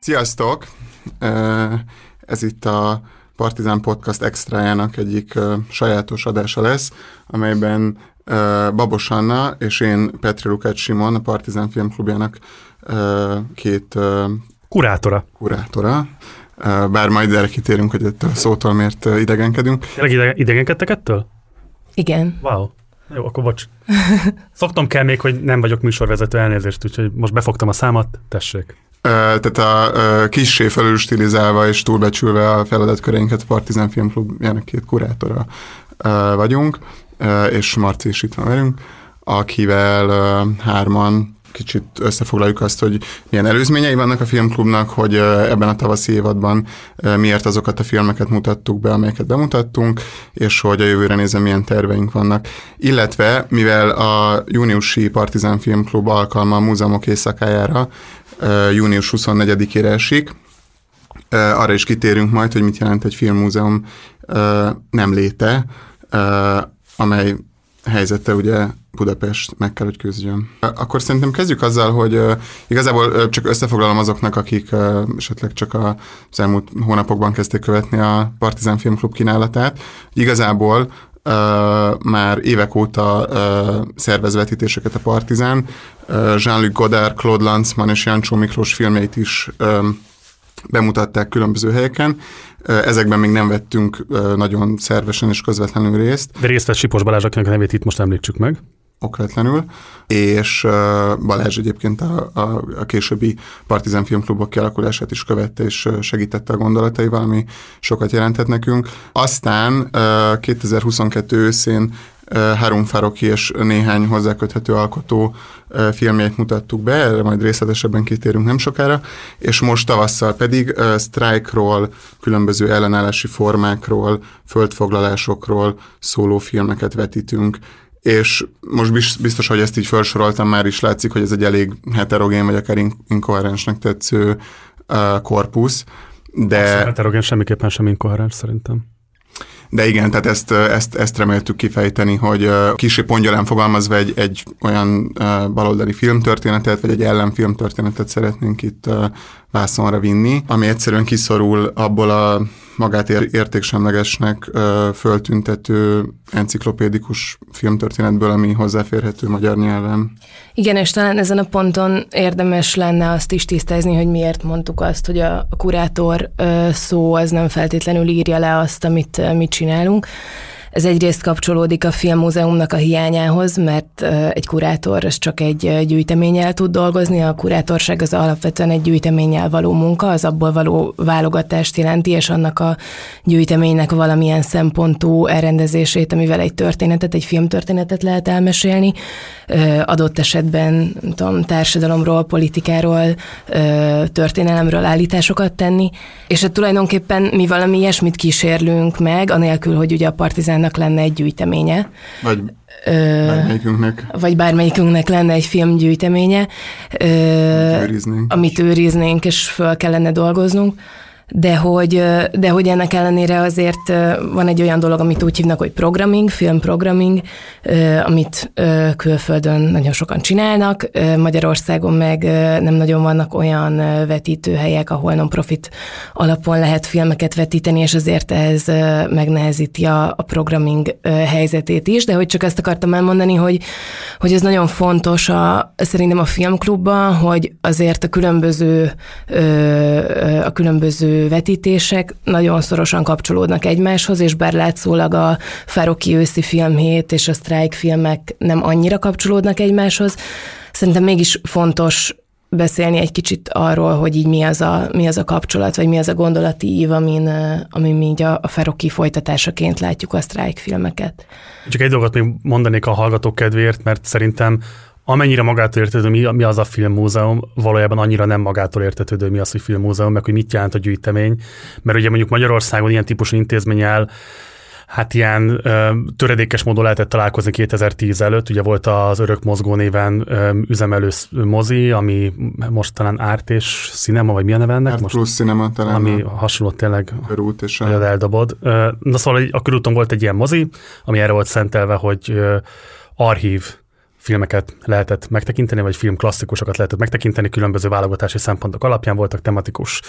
Sziasztok! Ez itt a Partizán Podcast extrajának egyik sajátos adása lesz, amelyben Babos Anna és én Petri Lukács Simon, a Partizán Filmklubjának két kurátora. kurátora, bár majd erre kitérünk, hogy ettől a szótól miért idegenkedünk. Tényleg ide, idegenkedtek ettől? Igen. Wow. Jó, akkor bocs. Szoktam kell még, hogy nem vagyok műsorvezető elnézést, úgyhogy most befogtam a számat, tessék. Tehát a kissé felül stilizálva és túlbecsülve a feladatköreinket a Partizán Filmklubjának két kurátora vagyunk, és Marci is itt van velünk, akivel hárman kicsit összefoglaljuk azt, hogy milyen előzményei vannak a filmklubnak, hogy ebben a tavaszi évadban miért azokat a filmeket mutattuk be, amelyeket bemutattunk, és hogy a jövőre nézve milyen terveink vannak. Illetve, mivel a júniusi Partizán Filmklub alkalma a múzeumok éjszakájára június 24-ére esik, arra is kitérünk majd, hogy mit jelent egy filmmúzeum nem léte, amely helyzete ugye Budapest meg kell, hogy küzdjön. Akkor szerintem kezdjük azzal, hogy igazából csak összefoglalom azoknak, akik esetleg csak az elmúlt hónapokban kezdték követni a Partizán Filmklub kínálatát. Igazából Uh, már évek óta uh, szervez vetítéseket a Partizán. Uh, Jean-Luc Godard, Claude Lanzmann és Jancsó Miklós filmjeit is um, bemutatták különböző helyeken. Ezekben még nem vettünk nagyon szervesen és közvetlenül részt. De részt vett Sipos Balázs, akinek a nevét itt most említsük meg okvetlenül, és Balázs egyébként a, a, a későbbi Partizán Filmklubok kialakulását is követte, és segítette a gondolataival, ami sokat jelentett nekünk. Aztán 2022 őszén Három Faroki és néhány hozzáköthető alkotó filmjét mutattuk be, erre majd részletesebben kitérünk nem sokára, és most tavasszal pedig sztrájkról, különböző ellenállási formákról, földfoglalásokról szóló filmeket vetítünk és most biztos, hogy ezt így felsoroltam, már is látszik, hogy ez egy elég heterogén, vagy akár inkoherensnek tetsző uh, korpusz, de... A heterogén semmiképpen sem inkoherens szerintem. De igen, tehát ezt, ezt, ezt reméltük kifejteni, hogy kicsi pongyolán fogalmazva egy, egy olyan baloldali filmtörténetet, vagy egy ellenfilmtörténetet szeretnénk itt vászonra vinni, ami egyszerűen kiszorul abból a magát értéksemlegesnek föltüntető enciklopédikus filmtörténetből, ami hozzáférhető magyar nyelven. Igen, és talán ezen a ponton érdemes lenne azt is tisztázni, hogy miért mondtuk azt, hogy a kurátor szó az nem feltétlenül írja le azt, amit mit csinálunk. Ez egyrészt kapcsolódik a filmmúzeumnak a hiányához, mert egy kurátor az csak egy gyűjteménnyel tud dolgozni, a kurátorság az alapvetően egy gyűjteménnyel való munka, az abból való válogatást jelenti, és annak a gyűjteménynek valamilyen szempontú elrendezését, amivel egy történetet, egy filmtörténetet lehet elmesélni, adott esetben tudom, társadalomról, politikáról, történelemről állításosokat tenni, és hát tulajdonképpen mi valami ilyesmit kísérlünk meg, anélkül, hogy ugye a partizánnak lenne egy gyűjteménye. Vagy bármelyikünknek. Vagy bármelyikünknek lenne egy filmgyűjteménye, amit őriznénk, amit őriznénk és föl kellene dolgoznunk de hogy, de hogy ennek ellenére azért van egy olyan dolog, amit úgy hívnak, hogy programming, filmprogramming, amit külföldön nagyon sokan csinálnak, Magyarországon meg nem nagyon vannak olyan vetítőhelyek, ahol non-profit alapon lehet filmeket vetíteni, és azért ez megnehezíti a, a programming helyzetét is, de hogy csak ezt akartam elmondani, hogy, hogy ez nagyon fontos a, szerintem a filmklubban, hogy azért a különböző a különböző vetítések nagyon szorosan kapcsolódnak egymáshoz, és bár látszólag a Faroki őszi filmhét és a Strike filmek nem annyira kapcsolódnak egymáshoz, szerintem mégis fontos beszélni egy kicsit arról, hogy így mi az a, mi az a kapcsolat, vagy mi az a gondolati ív, amin, amin mi így a, a Feroki folytatásaként látjuk a Strike filmeket. Csak egy dolgot még mondanék a hallgatók kedvéért, mert szerintem amennyire magától értetődő, mi, mi az a filmmúzeum, valójában annyira nem magától értetődő, mi az, hogy filmmúzeum, meg hogy mit jelent a gyűjtemény. Mert ugye mondjuk Magyarországon ilyen típusú intézménnyel Hát ilyen ö, töredékes módon lehetett találkozni 2010 előtt, ugye volt az Örök Mozgó néven ö, üzemelő mozi, ami most talán Árt és Cinema, vagy mi a neve ennek? Árt most, plusz Cinema talán. Ami hasonló tényleg, körút és a... eldobod. Na szóval a körúton volt egy ilyen mozi, ami erre volt szentelve, hogy archív filmeket lehetett megtekinteni, vagy filmklasszikusokat lehetett megtekinteni, különböző válogatási szempontok alapján. Voltak tematikus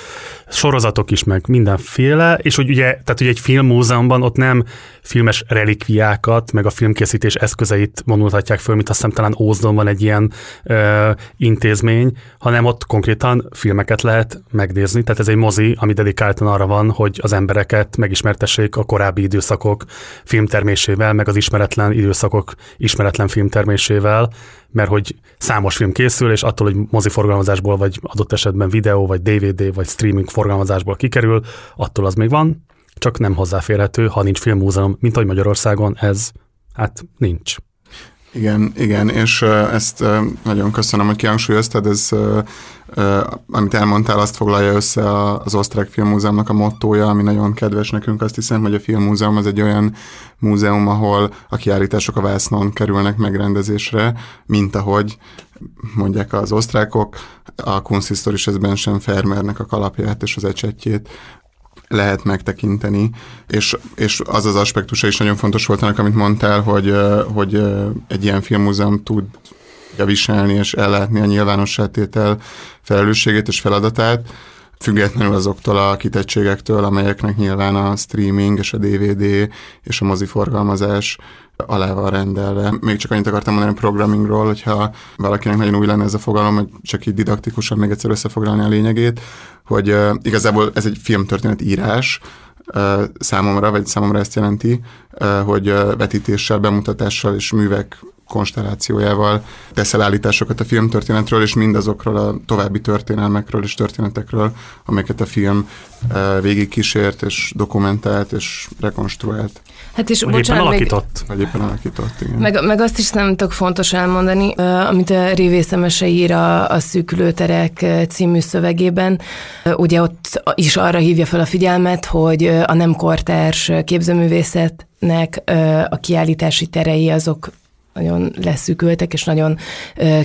sorozatok is, meg mindenféle, és hogy ugye, tehát ugye egy filmmúzeumban ott nem filmes relikviákat, meg a filmkészítés eszközeit vonulhatják föl, mint azt hiszem talán Ózdon van egy ilyen ö, intézmény, hanem ott konkrétan filmeket lehet megnézni, tehát ez egy mozi, ami dedikáltan arra van, hogy az embereket megismertessék a korábbi időszakok filmtermésével, meg az ismeretlen időszakok ismeretlen filmtermésével, eszközökkel, mert hogy számos film készül, és attól, hogy mozi forgalmazásból, vagy adott esetben videó, vagy DVD, vagy streaming forgalmazásból kikerül, attól az még van, csak nem hozzáférhető, ha nincs filmmúzeum, mint ahogy Magyarországon ez, hát nincs. Igen, igen, és ezt nagyon köszönöm, hogy kihangsúlyoztad, ez, amit elmondtál, azt foglalja össze az Osztrák Filmmúzeumnak a mottója, ami nagyon kedves nekünk, azt hiszem, hogy a Filmmúzeum az egy olyan múzeum, ahol a kiállítások a vásznon kerülnek megrendezésre, mint ahogy mondják az osztrákok, a Kunsthistorisches sem Fermernek a kalapját és az ecsetjét lehet megtekinteni, és, és az az aspektusa is nagyon fontos volt annak, amit mondtál, hogy, hogy egy ilyen filmmúzeum tud viselni és ellátni a nyilvánossátétel felelősségét és feladatát, függetlenül azoktól a kitettségektől, amelyeknek nyilván a streaming és a DVD és a moziforgalmazás alá van rendelve. Még csak annyit akartam mondani a programmingról, hogyha valakinek nagyon új lenne ez a fogalom, hogy csak így didaktikusan még egyszer összefoglalni a lényegét, hogy uh, igazából ez egy filmtörténet írás, uh, számomra, vagy számomra ezt jelenti, uh, hogy uh, vetítéssel, bemutatással és művek konstellációjával teszel állításokat a filmtörténetről, és mindazokról a további történelmekről és történetekről, amelyeket a film végigkísért, és dokumentált, és rekonstruált. Hát és vagy bocsánat, éppen alakított. Vagy éppen alakított, igen. Meg, meg azt is nem tök fontos elmondani, amit a Révészemese ír a, a Szűkülőterek című szövegében. Ugye ott is arra hívja fel a figyelmet, hogy a nem kortárs képzőművészetnek a kiállítási terei azok nagyon leszűkültek, és nagyon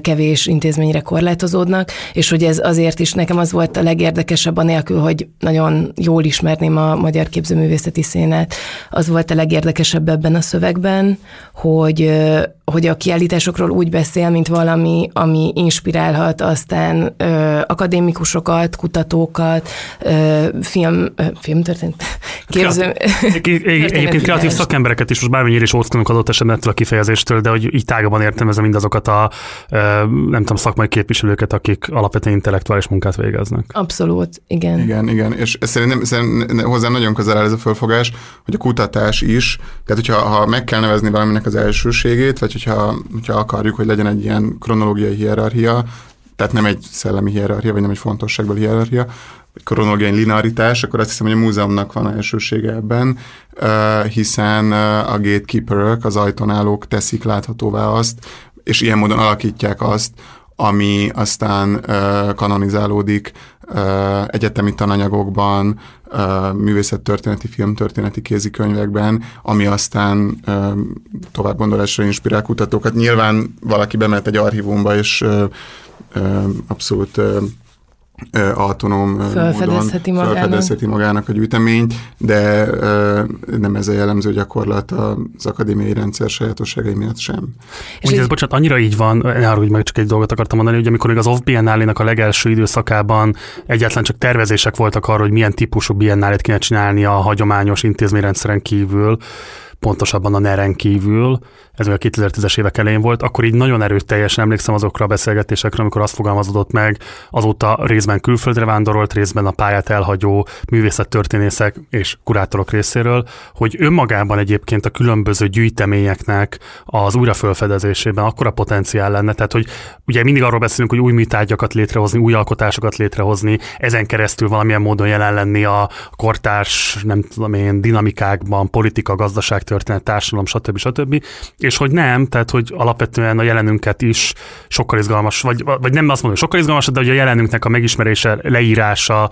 kevés intézményre korlátozódnak, és hogy ez azért is nekem az volt a legérdekesebb, anélkül, hogy nagyon jól ismerném a magyar képzőművészeti szénet, az volt a legérdekesebb ebben a szövegben, hogy hogy a kiállításokról úgy beszél, mint valami, ami inspirálhat aztán ö, akadémikusokat, kutatókat, ö, film, ö, filmtörtént, képző... Egyébként kreatív szakembereket is most bármennyire is óckodunk adott esetben ettől a kifejezéstől, de hogy így tágabban értelmezem mindazokat a ö, nem tudom, szakmai képviselőket, akik alapvetően intellektuális munkát végeznek. Abszolút, igen. Igen, igen, és szerintem, szerintem hozzám nagyon közel áll ez a fölfogás, hogy a kutatás is, tehát hogyha ha meg kell nevezni valaminek az elsőségét, vagy hogyha, hogyha akarjuk, hogy legyen egy ilyen kronológiai hierarchia, tehát nem egy szellemi hierarchia, vagy nem egy fontosságból hierarchia, vagy kronológiai linearitás, akkor azt hiszem, hogy a múzeumnak van elsősége ebben, hiszen a gatekeeperök, az ajtónálók teszik láthatóvá azt, és ilyen módon alakítják azt, ami aztán kanonizálódik egyetemi tananyagokban, művészettörténeti, filmtörténeti kézikönyvekben, ami aztán tovább gondolásra inspirál kutatókat. Nyilván valaki bemehet egy archívumba, és abszolút autonóm felfedezheti módon magának. felfedezheti magának a gyűjteményt, de nem ez a jellemző gyakorlat az akadémiai rendszer sajátosságai miatt sem. És Ugye ez, bocsánat, annyira így van, ne arra, hogy meg csak egy dolgot akartam mondani, hogy amikor még az off biennálének a legelső időszakában egyáltalán csak tervezések voltak arra, hogy milyen típusú biennálét kéne csinálni a hagyományos intézményrendszeren kívül, pontosabban a NEREN kívül, ez még a 2010-es évek elején volt, akkor így nagyon erőteljesen emlékszem azokra a beszélgetésekre, amikor azt fogalmazódott meg, azóta részben külföldre vándorolt, részben a pályát elhagyó művészettörténészek és kurátorok részéről, hogy önmagában egyébként a különböző gyűjteményeknek az újrafölfedezésében akkora potenciál lenne, tehát hogy ugye mindig arról beszélünk, hogy új műtárgyakat létrehozni, új alkotásokat létrehozni, ezen keresztül valamilyen módon jelen lenni a kortárs, nem tudom én, dinamikákban, politika, gazdaság történet, társadalom, stb. stb. És hogy nem, tehát hogy alapvetően a jelenünket is sokkal izgalmas, vagy, vagy nem azt mondom, hogy sokkal izgalmas, de hogy a jelenünknek a megismerése, leírása,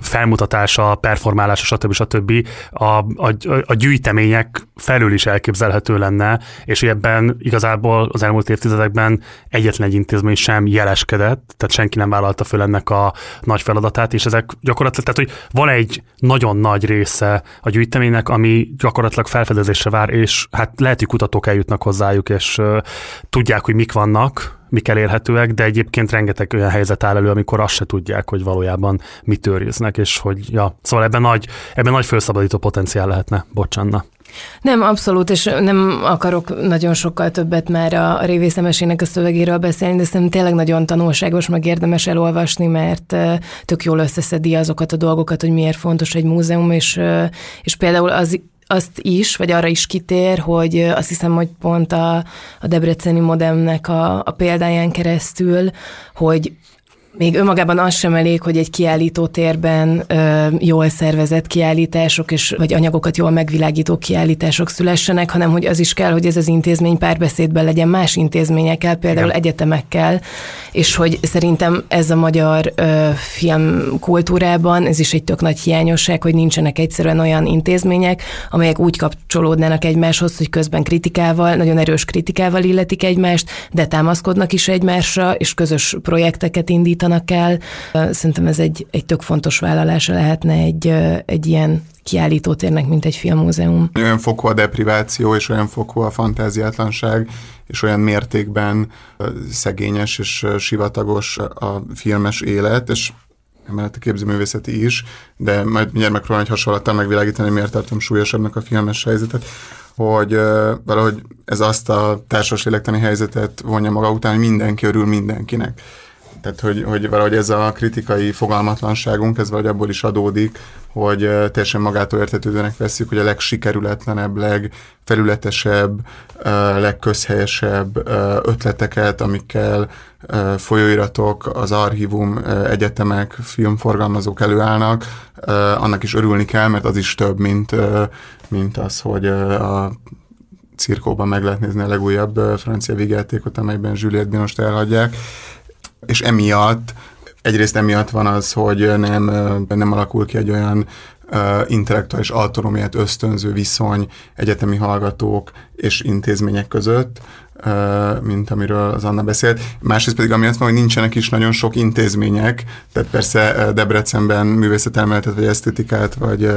felmutatása, performálása, stb. stb. A, a, a gyűjtemények felül is elképzelhető lenne, és ebben igazából az elmúlt évtizedekben egyetlen egy intézmény sem jeleskedett, tehát senki nem vállalta föl ennek a nagy feladatát, és ezek gyakorlatilag, tehát hogy van egy nagyon nagy része a gyűjteménynek, ami gyakorlatilag felfedezésre vár, és hát lehet, hogy kutatók eljutnak hozzájuk, és tudják, hogy mik vannak, mik elérhetőek, de egyébként rengeteg olyan helyzet áll elő, amikor azt se tudják, hogy valójában mit őriznek, és hogy ja, szóval ebben nagy, ebben nagy felszabadító potenciál lehetne, bocsanna. Nem, abszolút, és nem akarok nagyon sokkal többet már a révészemesének a szövegéről beszélni, de szerintem tényleg nagyon tanulságos, meg érdemes elolvasni, mert tök jól összeszedi azokat a dolgokat, hogy miért fontos egy múzeum, és, és például az azt is, vagy arra is kitér, hogy azt hiszem, hogy pont a, a Debreceni Modemnek a, a példáján keresztül, hogy még önmagában az sem elég, hogy egy kiállító térben ö, jól szervezett kiállítások és vagy anyagokat jól megvilágító kiállítások szülessenek, hanem hogy az is kell, hogy ez az intézmény párbeszédben legyen más intézményekkel, például Igen. egyetemekkel, és hogy szerintem ez a magyar ö, filmkultúrában, ez is egy tök nagy hiányosság, hogy nincsenek egyszerűen olyan intézmények, amelyek úgy kapcsolódnának egymáshoz, hogy közben kritikával, nagyon erős kritikával illetik egymást, de támaszkodnak is egymásra, és közös projekteket indítanak, indítanak el. Szerintem ez egy, egy tök fontos vállalása lehetne egy, egy ilyen kiállítótérnek, mint egy filmmúzeum. Olyan fokú a depriváció, és olyan fokú a fantáziátlanság, és olyan mértékben szegényes és sivatagos a filmes élet, és emellett a képzőművészeti is, de majd mindjárt megpróbálom egy hasonlattal megvilágítani, miért tartom súlyosabbnak a filmes helyzetet, hogy uh, valahogy ez azt a társas lélektani helyzetet vonja maga után, hogy mindenki örül mindenkinek. Tehát, hogy, hogy valahogy ez a kritikai fogalmatlanságunk, ez valahogy abból is adódik, hogy teljesen magától értetődőnek veszük, hogy a legsikerületlenebb, legfelületesebb, legközhelyesebb ötleteket, amikkel folyóiratok, az archívum, egyetemek, filmforgalmazók előállnak, annak is örülni kell, mert az is több, mint, mint az, hogy a cirkóban meg lehet nézni a legújabb francia vígjátékot, amelyben Juliette Binost elhagyják és emiatt, egyrészt emiatt van az, hogy nem, nem alakul ki egy olyan intellektuális autonómiát ösztönző viszony egyetemi hallgatók és intézmények között, mint amiről az Anna beszélt. Másrészt pedig amiatt van, hogy nincsenek is nagyon sok intézmények, tehát persze Debrecenben művészetelméletet, vagy esztétikát, vagy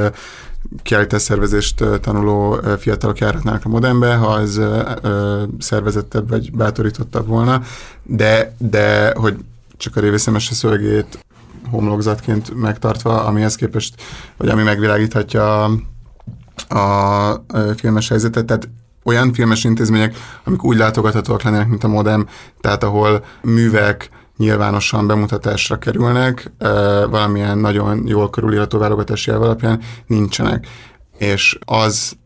uh, kiállításszervezést tanuló fiatalok járhatnának a modernbe, ha ez szervezettebb vagy bátorítottabb volna, de, de hogy csak a révészemese szövegét homlokzatként megtartva, amihez képest, vagy ami megvilágíthatja a, a filmes helyzetet, tehát olyan filmes intézmények, amik úgy látogathatóak lennének, mint a modem, tehát ahol művek, nyilvánosan bemutatásra kerülnek, valamilyen nagyon jól körülírható válogatási elv alapján nincsenek. És az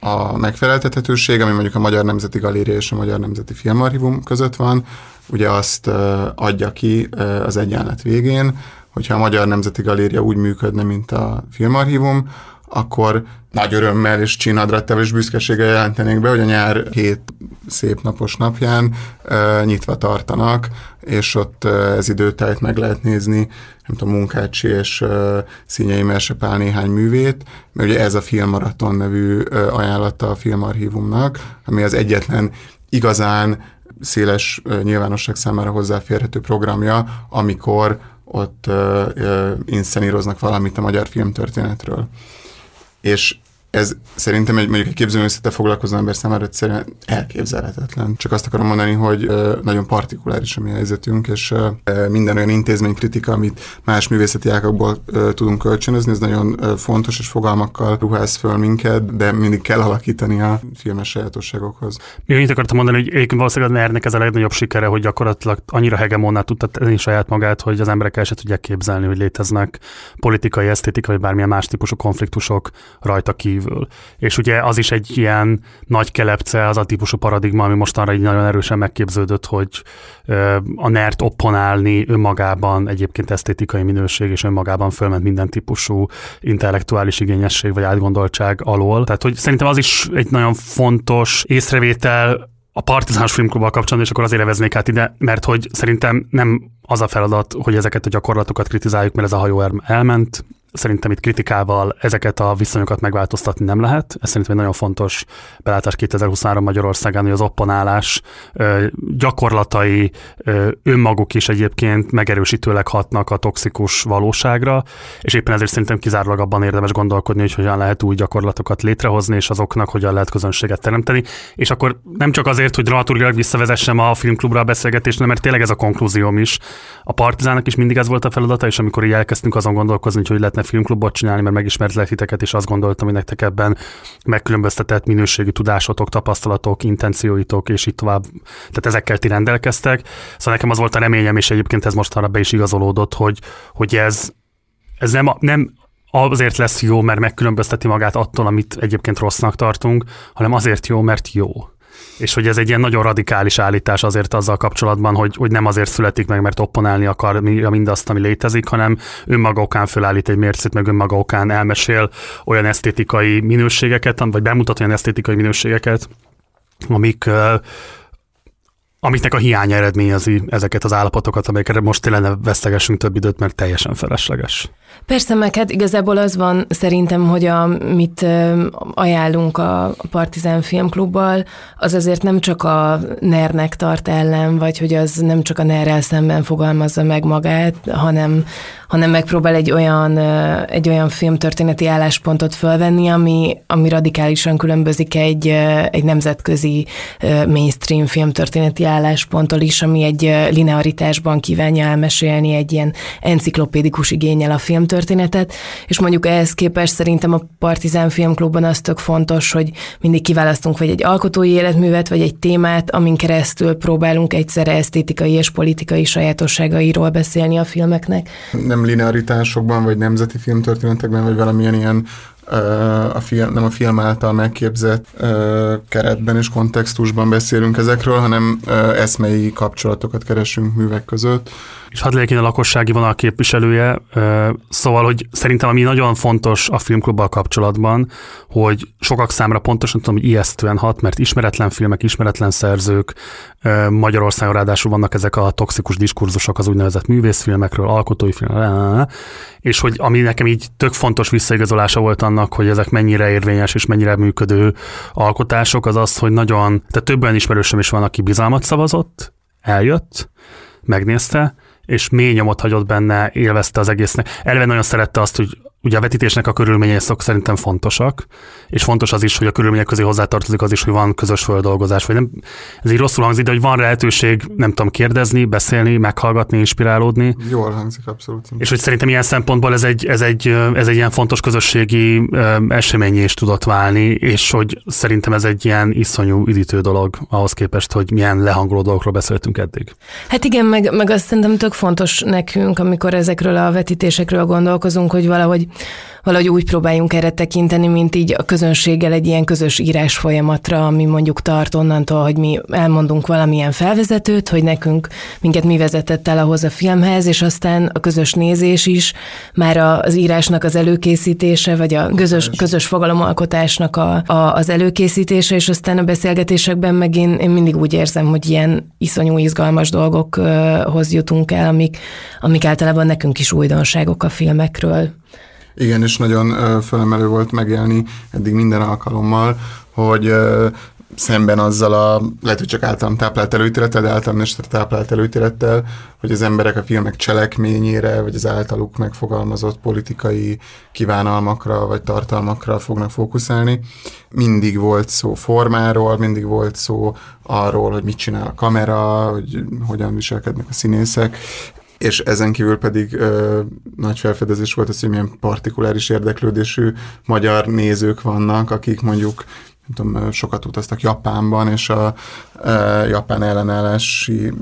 a megfeleltethetőség, ami mondjuk a Magyar Nemzeti Galéria és a Magyar Nemzeti Filmarchívum között van, ugye azt adja ki az egyenlet végén, hogyha a Magyar Nemzeti Galéria úgy működne, mint a Filmarchívum, akkor nagy örömmel és csinadrattal és büszkeséggel jelentenék be, hogy a nyár két szép napos napján uh, nyitva tartanak, és ott ez időtájt meg lehet nézni, nem tudom, Munkácsi és uh, Színyei Mersepál néhány művét, mert ugye ez a Filmmaraton nevű ajánlata a Filmarchívumnak, ami az egyetlen igazán széles nyilvánosság számára hozzáférhető programja, amikor ott uh, uh, inszeníroznak valamit a magyar filmtörténetről és ez szerintem egy, mondjuk egy képzőművészettel foglalkozó ember számára egyszerűen elképzelhetetlen. Csak azt akarom mondani, hogy nagyon partikuláris a mi helyzetünk, és minden olyan intézménykritika, amit más művészeti ágakból tudunk kölcsönözni, ez nagyon fontos, és fogalmakkal ruház föl minket, de mindig kell alakítani a filmes sajátosságokhoz. Még annyit akartam mondani, hogy egyébként valószínűleg a ner ez a legnagyobb sikere, hogy gyakorlatilag annyira hegemonnál tudta tenni saját magát, hogy az emberek el se tudják képzelni, hogy léteznek politikai, esztétikai, vagy bármilyen más típusú konfliktusok rajta kívül kívül. És ugye az is egy ilyen nagy kelepce, az a típusú paradigma, ami mostanra így nagyon erősen megképződött, hogy a nert opponálni önmagában egyébként esztétikai minőség, és önmagában fölment minden típusú intellektuális igényesség vagy átgondoltság alól. Tehát, hogy szerintem az is egy nagyon fontos észrevétel, a Partizáns Filmklubbal kapcsolatban, és akkor azért eveznék át ide, mert hogy szerintem nem az a feladat, hogy ezeket a gyakorlatokat kritizáljuk, mert ez a hajó elment, Szerintem itt kritikával ezeket a viszonyokat megváltoztatni nem lehet. Ez szerintem egy nagyon fontos belátás 2023 Magyarországán, hogy az opponálás gyakorlatai önmaguk is egyébként megerősítőleg hatnak a toxikus valóságra, és éppen ezért szerintem kizárólag abban érdemes gondolkodni, hogy hogyan lehet új gyakorlatokat létrehozni, és azoknak hogyan lehet közönséget teremteni. És akkor nem csak azért, hogy dramaturgilag visszavezessem a filmklubra a beszélgetést, mert tényleg ez a konklúzióm is. A Partizának is mindig ez volt a feladata, és amikor így elkezdtünk azon gondolkozni, hogy, hogy lehetne lehetne filmklubot csinálni, mert megismertlek titeket, és azt gondoltam, hogy nektek ebben megkülönböztetett minőségű tudásotok, tapasztalatok, intencióitok, és így tovább. Tehát ezekkel ti rendelkeztek. Szóval nekem az volt a reményem, és egyébként ez mostanra be is igazolódott, hogy, hogy ez, ez nem, nem azért lesz jó, mert megkülönbözteti magát attól, amit egyébként rossznak tartunk, hanem azért jó, mert jó és hogy ez egy ilyen nagyon radikális állítás azért azzal kapcsolatban, hogy, hogy nem azért születik meg, mert opponálni akar mindazt, ami létezik, hanem önmaga okán fölállít egy mércét, meg önmaga okán elmesél olyan esztétikai minőségeket, vagy bemutat olyan esztétikai minőségeket, amik amiknek a hiánya eredményezi ezeket az állapotokat, amelyekre most tényleg vesztegessünk több időt, mert teljesen felesleges. Persze, meg hát igazából az van szerintem, hogy amit ajánlunk a Partizán Filmklubbal, az azért nem csak a NER-nek tart ellen, vagy hogy az nem csak a ner szemben fogalmazza meg magát, hanem, hanem megpróbál egy olyan, egy olyan filmtörténeti álláspontot fölvenni, ami, ami radikálisan különbözik egy, egy nemzetközi mainstream filmtörténeti állásponttól is, ami egy linearitásban kívánja elmesélni egy ilyen enciklopédikus igényel a filmtörténetet, és mondjuk ehhez képest szerintem a Partizán Filmklubban az tök fontos, hogy mindig kiválasztunk vagy egy alkotói életművet, vagy egy témát, amin keresztül próbálunk egyszerre esztétikai és politikai sajátosságairól beszélni a filmeknek. Nem linearitásokban, vagy nemzeti filmtörténetekben, vagy valamilyen ilyen a film, nem a film által megképzett keretben és kontextusban beszélünk ezekről, hanem eszmei kapcsolatokat keresünk művek között és hadd legyek én a lakossági vonal képviselője, szóval, hogy szerintem ami nagyon fontos a filmklubbal kapcsolatban, hogy sokak számára pontosan tudom, hogy ijesztően hat, mert ismeretlen filmek, ismeretlen szerzők, Magyarországon ráadásul vannak ezek a toxikus diskurzusok az úgynevezett művészfilmekről, alkotói filmekről, és hogy ami nekem így tök fontos visszaigazolása volt annak, hogy ezek mennyire érvényes és mennyire működő alkotások, az az, hogy nagyon, tehát több olyan ismerősöm is van, aki bizalmat szavazott, eljött, megnézte, és mély nyomot hagyott benne, élvezte az egésznek. Eleve nagyon szerette azt, hogy ugye a vetítésnek a körülményei szok szerintem fontosak, és fontos az is, hogy a körülmények közé hozzátartozik az is, hogy van közös földolgozás, vagy nem, ez így rosszul hangzik, de hogy van lehetőség, nem tudom, kérdezni, beszélni, meghallgatni, inspirálódni. Jól hangzik, abszolút. És hogy szerintem ilyen szempontból ez egy, ez egy, ez egy ilyen fontos közösségi eseményé is tudott válni, és hogy szerintem ez egy ilyen iszonyú üdítő dolog ahhoz képest, hogy milyen lehangoló dolgokról beszéltünk eddig. Hát igen, meg, meg azt szerintem tök fontos nekünk, amikor ezekről a vetítésekről gondolkozunk, hogy valahogy valahogy úgy próbáljunk erre tekinteni, mint így a közönséggel egy ilyen közös írás folyamatra, ami mondjuk tart onnantól, hogy mi elmondunk valamilyen felvezetőt, hogy nekünk minket mi vezetett el ahhoz a filmhez, és aztán a közös nézés is, már az írásnak az előkészítése, vagy a közös, közös fogalomalkotásnak a, a, az előkészítése, és aztán a beszélgetésekben meg én, én mindig úgy érzem, hogy ilyen iszonyú izgalmas dolgokhoz jutunk el, amik, amik általában nekünk is újdonságok a filmekről. Igen, és nagyon fölemelő volt megélni eddig minden alkalommal, hogy szemben azzal a, lehet, hogy csak általam táplált előítélettel, de általam táplált előítélettel, hogy az emberek a filmek cselekményére, vagy az általuk megfogalmazott politikai kívánalmakra, vagy tartalmakra fognak fókuszálni. Mindig volt szó formáról, mindig volt szó arról, hogy mit csinál a kamera, hogy hogyan viselkednek a színészek, és ezen kívül pedig ö, nagy felfedezés volt az, hogy milyen partikuláris érdeklődésű magyar nézők vannak, akik mondjuk tudom, sokat utaztak Japánban, és a e, japán ellenállási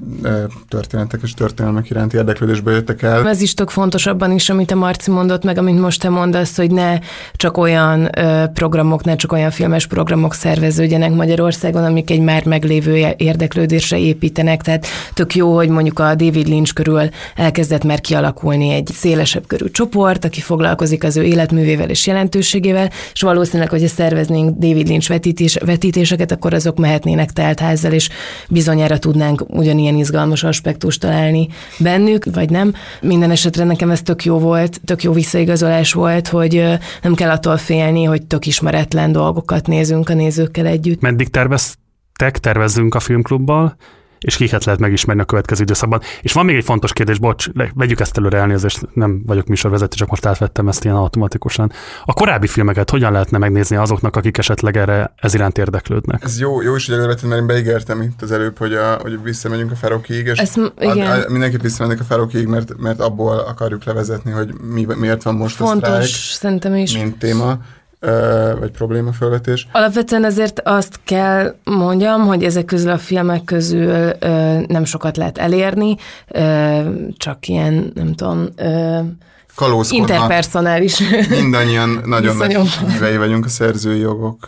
történetek és történelmek iránti érdeklődésbe jöttek el. Ez is tök fontos abban is, amit a Marci mondott, meg amit most te mondasz, hogy ne csak olyan programok, ne csak olyan filmes programok szerveződjenek Magyarországon, amik egy már meglévő érdeklődésre építenek. Tehát tök jó, hogy mondjuk a David Lynch körül elkezdett már kialakulni egy szélesebb körű csoport, aki foglalkozik az ő életművével és jelentőségével, és valószínűleg, hogyha szerveznénk David Lynch vetítés, vetítéseket, akkor azok mehetnének teltházzal, és bizonyára tudnánk ugyanilyen izgalmas aspektust találni bennük, vagy nem. Minden esetre nekem ez tök jó volt, tök jó visszaigazolás volt, hogy nem kell attól félni, hogy tök ismeretlen dolgokat nézünk a nézőkkel együtt. Meddig terveztek, tervezzünk a filmklubbal, és kiket lehet megismerni a következő időszakban. És van még egy fontos kérdés, bocs, vegyük ezt előre elnézést, nem vagyok műsorvezető, csak most átvettem ezt ilyen automatikusan. A korábbi filmeket hogyan lehetne megnézni azoknak, akik esetleg erre ez iránt érdeklődnek? Ez jó, jó is, hogy elővettem, mert én beígértem itt az előbb, hogy, a, hogy visszamegyünk a Ferokig, és ezt, igen. A, a, mindenképp visszamennek a Ferokig, mert, mert abból akarjuk levezetni, hogy mi, miért van most Fontos, a sztrájk, szerintem is. mint téma vagy problémafelvetés. Alapvetően azért azt kell mondjam, hogy ezek közül a filmek közül nem sokat lehet elérni, csak ilyen, nem tudom, interpersonális Mindannyian nagyon nagy hívei vagyunk a szerzői jogok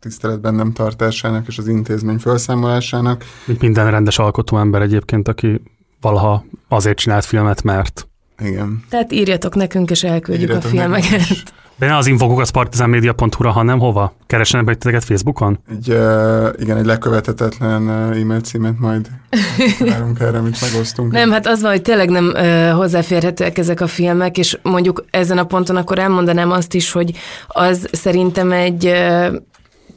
tiszteletben nem tartásának és az intézmény felszámolásának. Mint minden rendes alkotó ember egyébként, aki valaha azért csinált filmet, mert. Igen. Tehát írjatok nekünk, és elküldjük írjatok a filmeket. De ne az infokok az partizánmedia.hu-ra, hanem hova? Keressenek be titeket Facebookon? Egy, uh, igen, egy lekövetetetlen uh, e-mail címet majd várunk erre, amit megosztunk. Nem, hát az van, hogy tényleg nem uh, hozzáférhetőek ezek a filmek, és mondjuk ezen a ponton akkor elmondanám azt is, hogy az szerintem egy uh,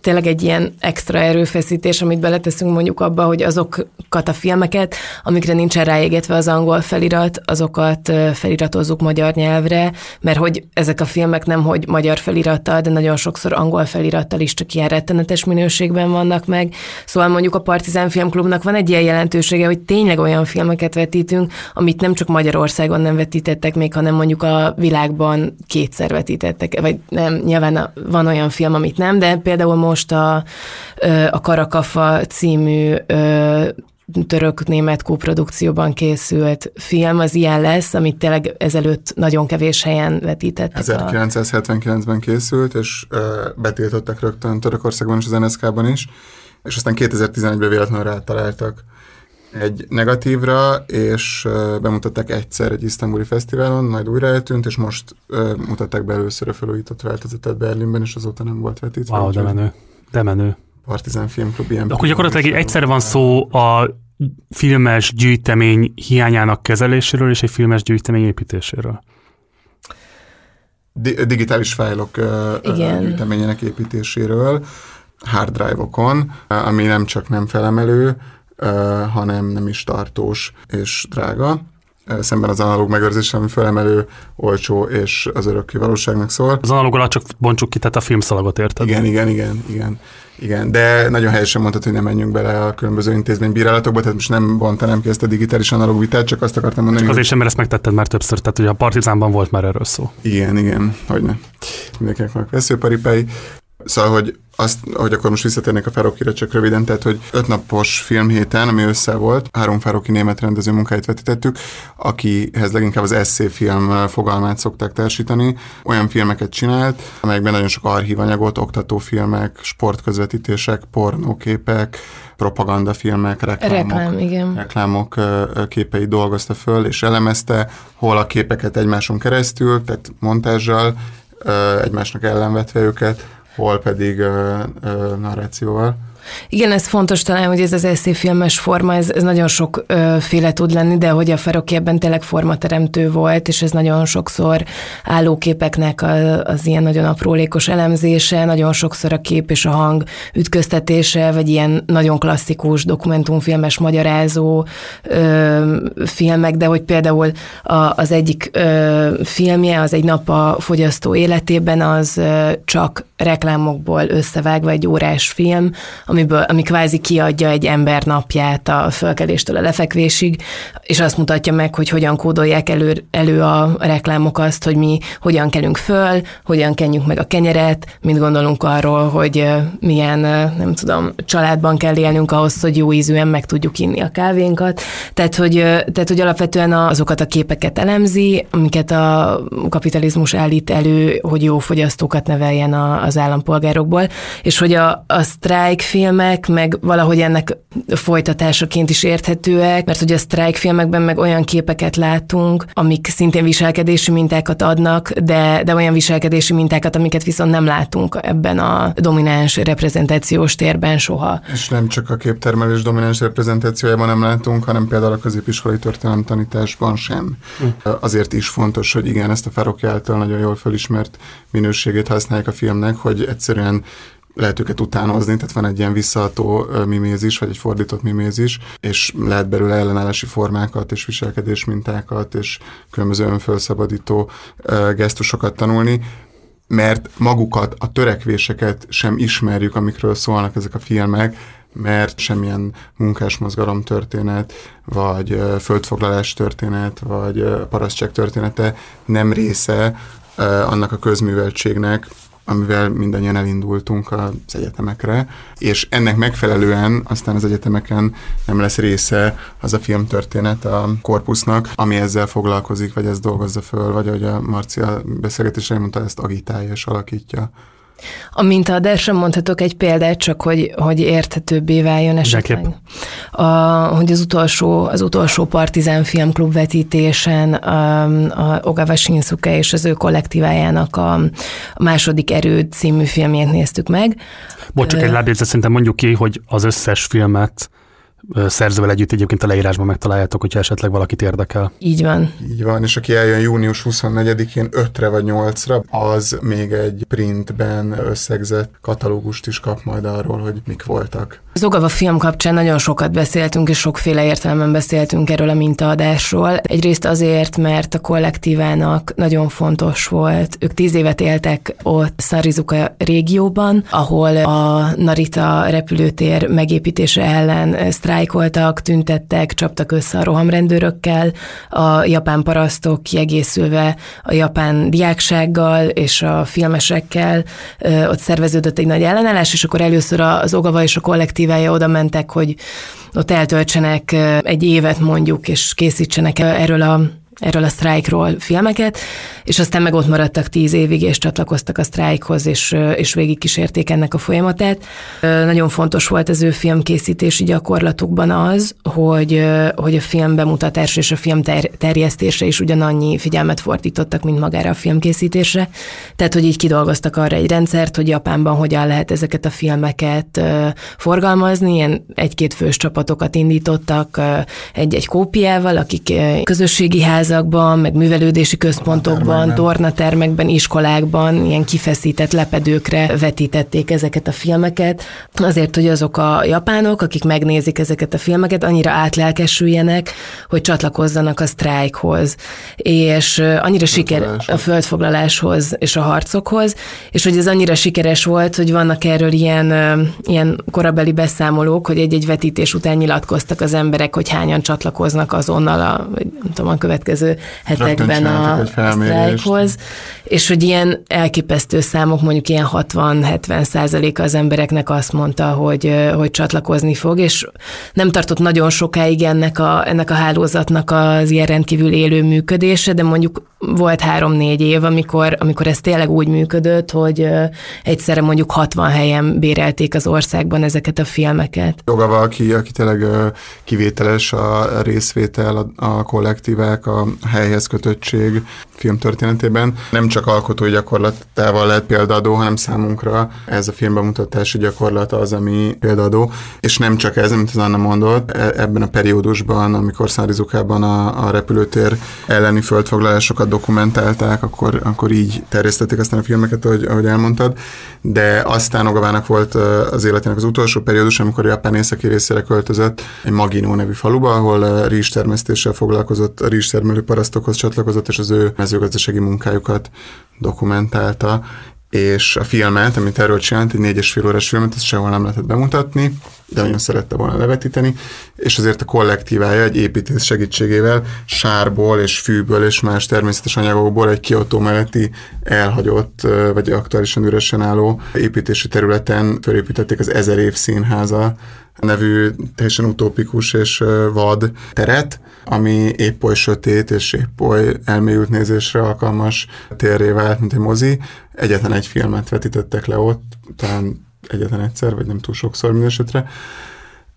tényleg egy ilyen extra erőfeszítés, amit beleteszünk mondjuk abba, hogy azokat a filmeket, amikre nincsen ráégetve az angol felirat, azokat feliratozzuk magyar nyelvre, mert hogy ezek a filmek nem hogy magyar felirattal, de nagyon sokszor angol felirattal is csak ilyen rettenetes minőségben vannak meg. Szóval mondjuk a Partizán Filmklubnak van egy ilyen jelentősége, hogy tényleg olyan filmeket vetítünk, amit nem csak Magyarországon nem vetítettek még, hanem mondjuk a világban kétszer vetítettek, vagy nem, nyilván van olyan film, amit nem, de például most a, a Karakafa című török-német kóprodukcióban készült film, az ilyen lesz, amit tényleg ezelőtt nagyon kevés helyen vetítettek. 1979-ben készült, és betiltottak rögtön Törökországban és az NSZK-ban is, és aztán 2011-ben véletlenül rátaláltak egy negatívra, és bemutatták egyszer egy isztambuli fesztiválon, majd újra eltűnt, és most mutatták be először a felújított változatát Berlinben, és azóta nem volt vetítve. Wow, de menő. De menő. Partizán Filmklub ilyen. Akkor gyakorlatilag egyszerre van szó a filmes gyűjtemény hiányának kezeléséről és egy filmes gyűjtemény építéséről. Di- digitális fájlok Igen. gyűjteményének építéséről hard drive-okon, ami nem csak nem felemelő, hanem nem is tartós és drága szemben az analóg megőrzés, ami felemelő, olcsó és az örökké valóságnak szól. Az analóg alatt csak bontsuk ki, tehát a filmszalagot érted? Igen, igen, igen, igen. Igen, de nagyon helyesen mondtad, hogy nem menjünk bele a különböző intézménybírálatokba, tehát most nem bontanám ki ezt a digitális analóg vitát, csak azt akartam mondani. Csak azért sem, mert ezt megtetted már többször, tehát hogy a Partizánban volt már erről szó. Igen, igen, hogy ne. Mindenkinek vannak veszőparipái. Szóval, hogy azt, hogy akkor most visszatérnék a Fárokira csak röviden, tehát, hogy öt napos filmhéten, ami össze volt, három Fároki német rendező munkáit vetítettük, akihez leginkább az SC film fogalmát szokták társítani. Olyan filmeket csinált, amelyekben nagyon sok archívanyagot, oktatófilmek, sportközvetítések, pornóképek, propagandafilmek, reklámok, Reklám, igen. reklámok képeit dolgozta föl, és elemezte, hol a képeket egymáson keresztül, tehát montázsal, egymásnak ellenvetve őket, hol pedig uh, uh, narrációval. Igen, ez fontos talán, hogy ez az eszéfilmes forma, ez, ez nagyon sok ö, féle tud lenni, de hogy a Feroki ebben tényleg formateremtő volt, és ez nagyon sokszor állóképeknek a, az ilyen nagyon aprólékos elemzése, nagyon sokszor a kép és a hang ütköztetése, vagy ilyen nagyon klasszikus dokumentumfilmes magyarázó ö, filmek, de hogy például a, az egyik ö, filmje, az egy nap a fogyasztó életében, az ö, csak reklámokból összevágva egy órás film, amiből, ami kvázi kiadja egy ember napját a fölkeléstől a lefekvésig, és azt mutatja meg, hogy hogyan kódolják elő, elő a reklámok azt, hogy mi hogyan kelünk föl, hogyan kenjük meg a kenyeret, mint gondolunk arról, hogy milyen, nem tudom, családban kell élnünk ahhoz, hogy jó ízűen meg tudjuk inni a kávénkat. Tehát, hogy, tehát, hogy alapvetően azokat a képeket elemzi, amiket a kapitalizmus állít elő, hogy jó fogyasztókat neveljen az állampolgárokból, és hogy a, a sztrájk filmek meg valahogy ennek folytatásaként is érthetőek, mert hogy a sztrájk filmekben meg olyan képeket látunk, amik szintén viselkedési mintákat adnak, de, de olyan viselkedési mintákat, amiket viszont nem látunk ebben a domináns reprezentációs térben soha. És nem csak a képtermelés domináns reprezentációjában nem látunk, hanem például a középiskolai történelem tanításban sem. Hm. Azért is fontos, hogy igen, ezt a Ferok által nagyon jól felismert minőségét használják a filmnek, hogy egyszerűen lehet őket utánozni, tehát van egy ilyen visszaható mimézis, vagy egy fordított mimézis, és lehet belőle ellenállási formákat, és viselkedés mintákat, és különböző önfölszabadító gesztusokat tanulni, mert magukat, a törekvéseket sem ismerjük, amikről szólnak ezek a filmek, mert semmilyen munkásmozgalom történet, vagy földfoglalás történet, vagy parasztság története nem része annak a közműveltségnek, amivel mindannyian elindultunk az egyetemekre, és ennek megfelelően aztán az egyetemeken nem lesz része az a filmtörténet a korpusznak, ami ezzel foglalkozik, vagy ezt dolgozza föl, vagy ahogy a Marcia beszélgetésre mondta, ezt agitálja és alakítja. A mintaadásra mondhatok egy példát, csak hogy, hogy érthetőbbé váljon esetleg. A, hogy az utolsó, az utolsó Partizán Filmklub vetítésen a, a Ogawa Shinsuke és az ő kollektívájának a, a második erőd című filmjét néztük meg. Bocs, csak egy lábjegyzet, szerintem mondjuk ki, hogy az összes filmet szerzővel együtt egyébként a leírásban megtaláljátok, hogyha esetleg valakit érdekel. Így van. Így van, és aki eljön június 24-én 5-re vagy 8-ra, az még egy printben összegzett katalógust is kap majd arról, hogy mik voltak. Az Ogava film kapcsán nagyon sokat beszéltünk, és sokféle értelemben beszéltünk erről a mintaadásról. Egyrészt azért, mert a kollektívának nagyon fontos volt. Ők tíz évet éltek ott Szarizuka régióban, ahol a Narita repülőtér megépítése ellen sztrájkoltak, tüntettek, csaptak össze a rohamrendőrökkel, a japán parasztok kiegészülve a japán diáksággal és a filmesekkel, ott szerveződött egy nagy ellenállás, és akkor először az Ogava és a kollektívája oda mentek, hogy ott eltöltsenek egy évet mondjuk, és készítsenek erről a erről a sztrájkról filmeket, és aztán meg ott maradtak tíz évig, és csatlakoztak a sztrájkhoz, és, és végigkísérték ennek a folyamatát. Nagyon fontos volt az ő filmkészítési gyakorlatukban az, hogy, hogy a film bemutatásra és a film ter- terjesztésre is ugyanannyi figyelmet fordítottak, mint magára a filmkészítésre. Tehát, hogy így kidolgoztak arra egy rendszert, hogy Japánban hogyan lehet ezeket a filmeket forgalmazni, ilyen egy-két fős csapatokat indítottak egy-egy kópiával, akik közösségi ház házakban, meg művelődési központokban, tornatermekben, iskolákban, ilyen kifeszített lepedőkre vetítették ezeket a filmeket, azért, hogy azok a japánok, akik megnézik ezeket a filmeket, annyira átlelkesüljenek, hogy csatlakozzanak a sztrájkhoz, és annyira siker a földfoglaláshoz és a harcokhoz, és hogy ez annyira sikeres volt, hogy vannak erről ilyen, ilyen korabeli beszámolók, hogy egy-egy vetítés után nyilatkoztak az emberek, hogy hányan csatlakoznak azonnal a, nem tudom, a következő következő hetekben a, a sztrájkhoz, és hogy ilyen elképesztő számok, mondjuk ilyen 60-70 százaléka az embereknek azt mondta, hogy, hogy csatlakozni fog, és nem tartott nagyon sokáig ennek a, ennek a hálózatnak az ilyen rendkívül élő működése, de mondjuk volt három-négy év, amikor, amikor ez tényleg úgy működött, hogy egyszerre mondjuk 60 helyen bérelték az országban ezeket a filmeket. Joga valaki, aki tényleg kivételes a részvétel, a, a kollektívák, a helyhez kötöttség filmtörténetében. Nem csak alkotói gyakorlatával lehet példaadó, hanem számunkra ez a filmbemutatási gyakorlat az, ami példaadó. És nem csak ez, amit az Anna mondott, e, ebben a periódusban, amikor Szárizukában a, a repülőtér elleni földfoglalásokat dokumentálták, akkor, akkor így terjesztették aztán a filmeket, ahogy, ahogy elmondtad, de aztán Ogavának volt az életének az utolsó periódus, amikor Japán északi részére költözött egy Magino nevű faluba, ahol rizstermesztéssel foglalkozott, a rizstermelő parasztokhoz csatlakozott, és az ő mezőgazdasági munkájukat dokumentálta, és a filmet, amit erről csinált, egy négy és fél órás filmet, ezt sehol nem lehetett bemutatni, de nagyon szerette volna levetíteni, és azért a kollektívája egy építész segítségével sárból és fűből és más természetes anyagokból egy Kyoto melletti elhagyott, vagy aktuálisan üresen álló építési területen felépítették az Ezer év színháza nevű teljesen utópikus és vad teret, ami épp oly sötét és épp oly elmélyült nézésre alkalmas térré vált, mint egy mozi. Egyetlen egy filmet vetítettek le ott, talán egyetlen egyszer, vagy nem túl sokszor mindesetre.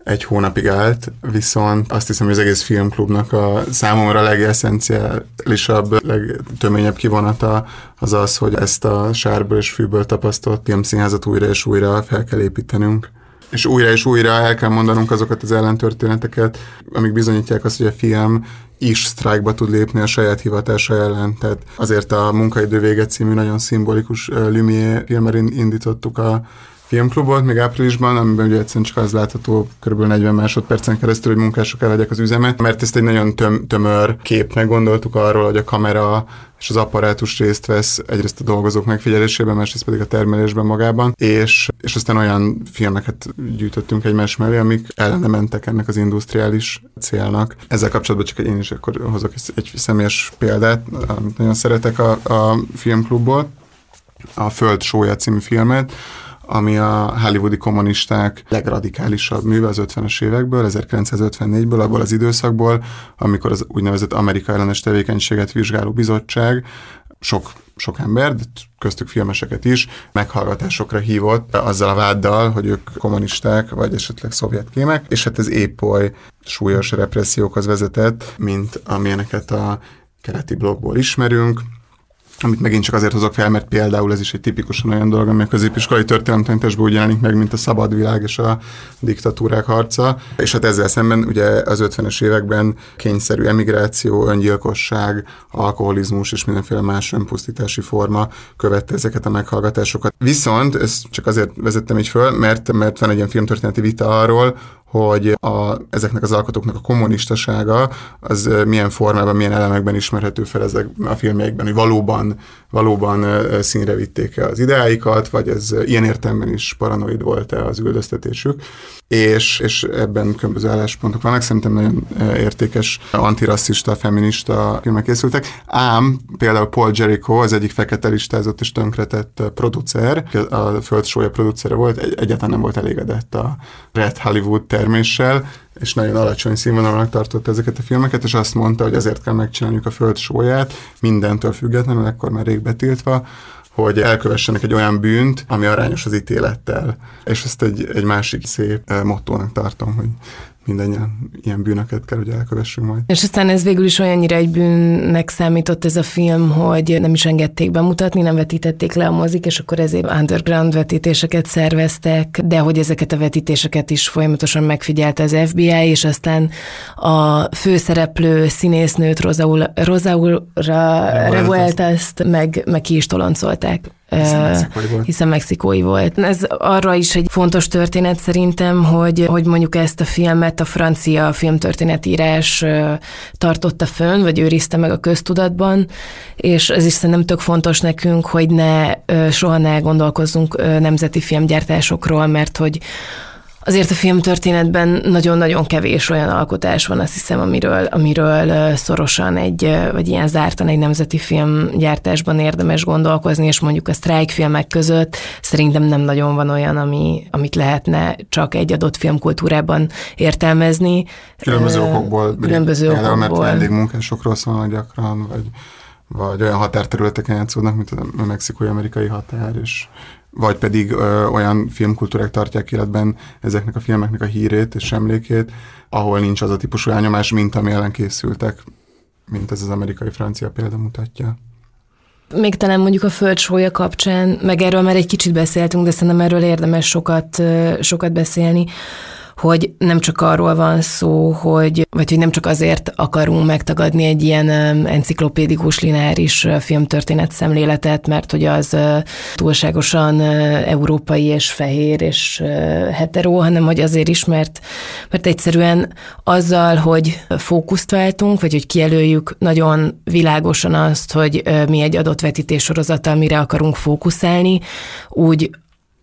Egy hónapig állt, viszont azt hiszem, hogy az egész filmklubnak a számomra legeszenciálisabb, legtöményebb kivonata az az, hogy ezt a sárből és fűből tapasztott filmszínházat újra és újra fel kell építenünk és újra és újra el kell mondanunk azokat az ellentörténeteket, amik bizonyítják azt, hogy a film is sztrájkba tud lépni a saját hivatása ellen. Tehát azért a Munkaidő vége című nagyon szimbolikus Lumière filmmel indítottuk a filmklubot, még áprilisban, amiben ugye egyszerűen csak az látható kb. 40 másodpercen keresztül, hogy munkások elhagyják az üzemet, mert ezt egy nagyon töm- tömör képnek gondoltuk arról, hogy a kamera és az apparátus részt vesz egyrészt a dolgozók megfigyelésében, másrészt pedig a termelésben magában, és, és aztán olyan filmeket gyűjtöttünk egymás mellé, amik ellene mentek ennek az industriális célnak. Ezzel kapcsolatban csak én is akkor hozok egy személyes példát, amit nagyon szeretek a, a filmklubból, a Föld sója című filmet, ami a hollywoodi kommunisták legradikálisabb műve az 50-es évekből, 1954-ből, abból az időszakból, amikor az úgynevezett Amerika ellenes tevékenységet vizsgáló bizottság sok, sok ember, köztük filmeseket is, meghallgatásokra hívott azzal a váddal, hogy ők kommunisták, vagy esetleg szovjet kémek, és hát ez épp oly súlyos repressziókhoz vezetett, mint amilyeneket a keleti blogból ismerünk, amit megint csak azért hozok fel, mert például ez is egy tipikusan olyan dolog, ami a középiskolai történelemtanításban úgy jelenik meg, mint a szabad világ és a diktatúrák harca. És hát ezzel szemben ugye az 50-es években kényszerű emigráció, öngyilkosság, alkoholizmus és mindenféle más önpusztítási forma követte ezeket a meghallgatásokat. Viszont ezt csak azért vezettem így föl, mert, mert van egy ilyen filmtörténeti vita arról, hogy a, ezeknek az alkotóknak a kommunistasága az milyen formában, milyen elemekben ismerhető fel ezek a filmjeikben, hogy valóban, valóban színre vitték-e az ideáikat, vagy ez ilyen értelemben is paranoid volt-e az üldöztetésük. És, és ebben különböző álláspontok vannak, szerintem nagyon értékes antirasszista, feminista filmek készültek, ám például Paul Jericho az egyik fekete listázott és tönkretett producer, a Föld sója producere volt, egyáltalán nem volt elégedett a Red Hollywood terméssel, és nagyon alacsony színvonalnak tartotta ezeket a filmeket, és azt mondta, hogy azért kell megcsinálniuk a föld sóját, mindentől függetlenül, ekkor már rég betiltva, hogy elkövessenek egy olyan bűnt, ami arányos az ítélettel. És ezt egy, egy másik szép eh, mottónak tartom, hogy mindannyian ilyen bűnöket kell, hogy elkövessünk majd. És aztán ez végül is olyannyira egy bűnnek számított ez a film, hogy nem is engedték bemutatni, nem vetítették le a mozik, és akkor ezért underground vetítéseket szerveztek, de hogy ezeket a vetítéseket is folyamatosan megfigyelte az FBI, és aztán a főszereplő színésznőt Rosaul, Rosaura Revuelta-t meg, meg ki is toloncolták. Hiszen mexikói volt. Hiszen mexikói volt. Ez arra is egy fontos történet szerintem, hogy, hogy mondjuk ezt a filmet a francia filmtörténetírás tartotta fönn, vagy őrizte meg a köztudatban, és ez is szerintem tök fontos nekünk, hogy ne soha ne gondolkozzunk nemzeti filmgyártásokról, mert hogy Azért a filmtörténetben nagyon-nagyon kevés olyan alkotás van, azt hiszem, amiről, amiről szorosan egy, vagy ilyen zártan egy nemzeti filmgyártásban érdemes gondolkozni, és mondjuk a sztrájk filmek között szerintem nem nagyon van olyan, ami, amit lehetne csak egy adott filmkultúrában értelmezni. Különböző okokból. Különböző okokból. Mert vendégmunkásokról szólnak gyakran, vagy, vagy olyan határterületeken játszódnak, mint a mexikói-amerikai határ, és vagy pedig ö, olyan filmkultúrák tartják életben ezeknek a filmeknek a hírét és emlékét, ahol nincs az a típusú elnyomás, mint ami ellen készültek, mint ez az amerikai-francia példa mutatja. Még talán mondjuk a földsója kapcsán, meg erről már egy kicsit beszéltünk, de szerintem erről érdemes sokat, sokat beszélni, hogy nem csak arról van szó, hogy, vagy hogy nem csak azért akarunk megtagadni egy ilyen enciklopédikus lineáris filmtörténet szemléletet, mert hogy az túlságosan európai és fehér és hetero, hanem hogy azért is, mert, mert egyszerűen azzal, hogy fókuszt váltunk, vagy hogy kijelöljük nagyon világosan azt, hogy mi egy adott vetítés sorozattal mire akarunk fókuszálni, úgy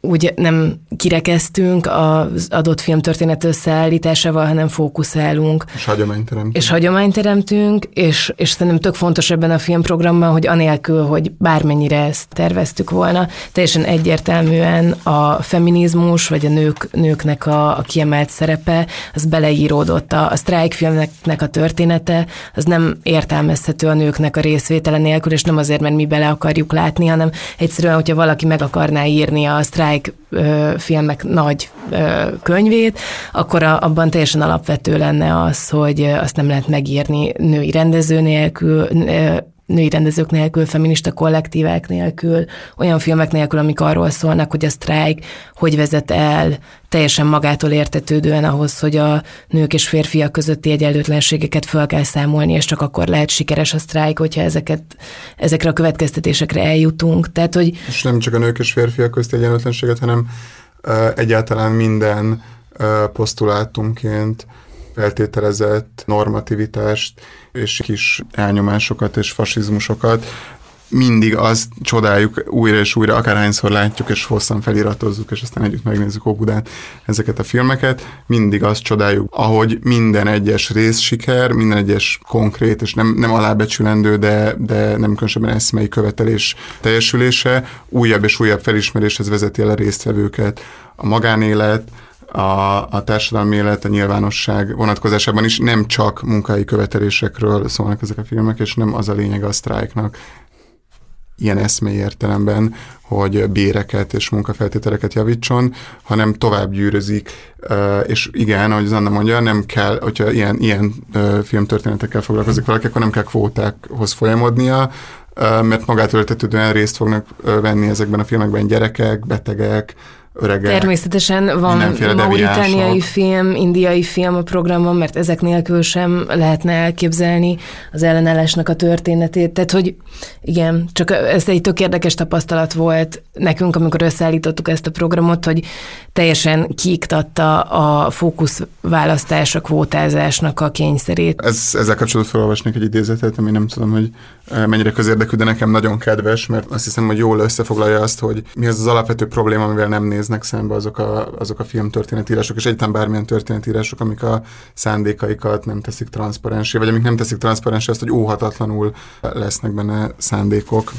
úgy nem kirekeztünk az adott film történet összeállításával, hanem fókuszálunk. És hagyományt teremtünk. És hagyományt teremtünk, és, és szerintem tök fontos ebben a filmprogramban, hogy anélkül, hogy bármennyire ezt terveztük volna, teljesen egyértelműen a feminizmus, vagy a nők, nőknek a, a kiemelt szerepe, az beleíródott. A, a sztrájk filmnek a története, az nem értelmezhető a nőknek a részvétele nélkül, és nem azért, mert mi bele akarjuk látni, hanem egyszerűen, hogyha valaki meg akarná írni a sztrájk Zweig filmek nagy könyvét, akkor abban teljesen alapvető lenne az, hogy azt nem lehet megírni női rendező nélkül, női rendezők nélkül, feminista kollektívák nélkül, olyan filmek nélkül, amik arról szólnak, hogy a sztrájk hogy vezet el teljesen magától értetődően ahhoz, hogy a nők és férfiak közötti egyenlőtlenségeket fel kell számolni, és csak akkor lehet sikeres a sztrájk, hogyha ezeket, ezekre a következtetésekre eljutunk. Tehát, hogy... És nem csak a nők és férfiak közti egyenlőtlenséget, hanem uh, egyáltalán minden uh, posztulátumként feltételezett normativitást és kis elnyomásokat és fasizmusokat mindig azt csodáljuk újra és újra, akárhányszor látjuk, és hosszan feliratozzuk, és aztán együtt megnézzük Óbudán ezeket a filmeket, mindig azt csodáljuk, ahogy minden egyes rész siker, minden egyes konkrét, és nem, nem alábecsülendő, de, de nem különösebben eszmei követelés teljesülése, újabb és újabb felismeréshez vezeti el a résztvevőket. A magánélet, a, a társadalmi élet, a nyilvánosság vonatkozásában is. Nem csak munkai követelésekről szólnak ezek a filmek, és nem az a lényeg a sztrájknak ilyen eszmei értelemben, hogy béreket és munkafeltételeket javítson, hanem tovább gyűrözik, és igen, ahogy az Anna mondja, nem kell, hogyha ilyen, ilyen filmtörténetekkel foglalkozik valaki, akkor nem kell kvótákhoz folyamodnia, mert magától értetődően részt fognak venni ezekben a filmekben gyerekek, betegek, öregek. Természetesen van mauritániai film, indiai film a programban, mert ezek nélkül sem lehetne elképzelni az ellenállásnak a történetét. Tehát, hogy igen, csak ez egy tök érdekes tapasztalat volt nekünk, amikor összeállítottuk ezt a programot, hogy teljesen kiiktatta a fókuszválasztás, a kvótázásnak a kényszerét. Ez, ezzel kapcsolatban felolvasnék egy idézetet, ami nem tudom, hogy eh, mennyire közérdekű, de nekem nagyon kedves, mert azt hiszem, hogy jól összefoglalja azt, hogy mi az az alapvető probléma, amivel nem néznek szembe azok a, azok a filmtörténetírások, és egyáltalán bármilyen történetírások, amik a szándékaikat nem teszik transzparensé, vagy amik nem teszik transzparensé azt, hogy óhatatlanul lesznek benne szándékok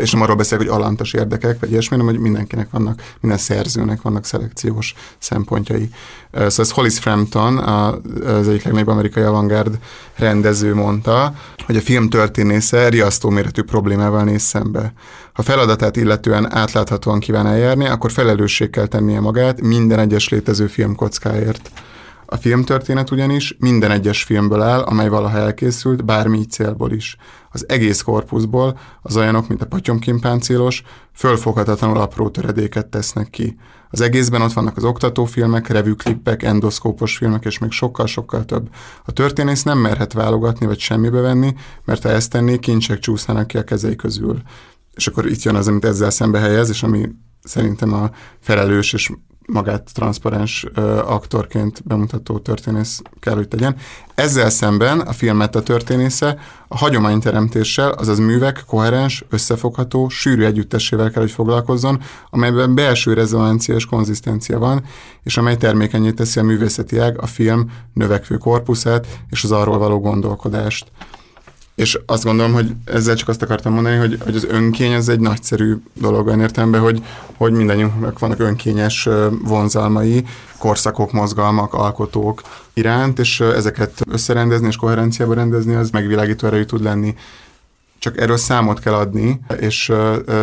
és nem arról beszélek, hogy alantas érdekek, vagy ilyesmi, hanem hogy mindenkinek vannak, minden szerzőnek vannak szelekciós szempontjai. Szóval ez Hollis Frampton, az egyik legnagyobb amerikai avantgárd rendező mondta, hogy a film történésze riasztó méretű problémával néz szembe. Ha feladatát illetően átláthatóan kíván eljárni, akkor felelősség kell tennie magát minden egyes létező film kockáért. A filmtörténet ugyanis minden egyes filmből áll, amely valaha elkészült, bármi célból is. Az egész korpuszból az olyanok, mint a patyomkimpáncélos, fölfoghatatlanul apró töredéket tesznek ki. Az egészben ott vannak az oktatófilmek, revüklippek, endoszkópos filmek, és még sokkal-sokkal több. A történész nem merhet válogatni vagy semmibe venni, mert ha ezt tenné, kincsek csúsznának ki a kezei közül. És akkor itt jön az, amit ezzel szembe helyez, és ami szerintem a felelős és magát transzparens aktorként bemutató történész kell, hogy tegyen. Ezzel szemben a filmet a történésze a hagyományteremtéssel, azaz művek koherens, összefogható, sűrű együttesével kell, hogy foglalkozzon, amelyben belső rezonancia és konzisztencia van, és amely termékenyé teszi a művészeti ág, a film növekvő korpuszát és az arról való gondolkodást. És azt gondolom, hogy ezzel csak azt akartam mondani, hogy, hogy az önkény az egy nagyszerű dolog olyan értelemben, hogy, hogy mindannyiunknak vannak önkényes vonzalmai, korszakok, mozgalmak, alkotók iránt, és ezeket összerendezni és koherenciába rendezni, az megvilágító erejű tud lenni csak erről számot kell adni, és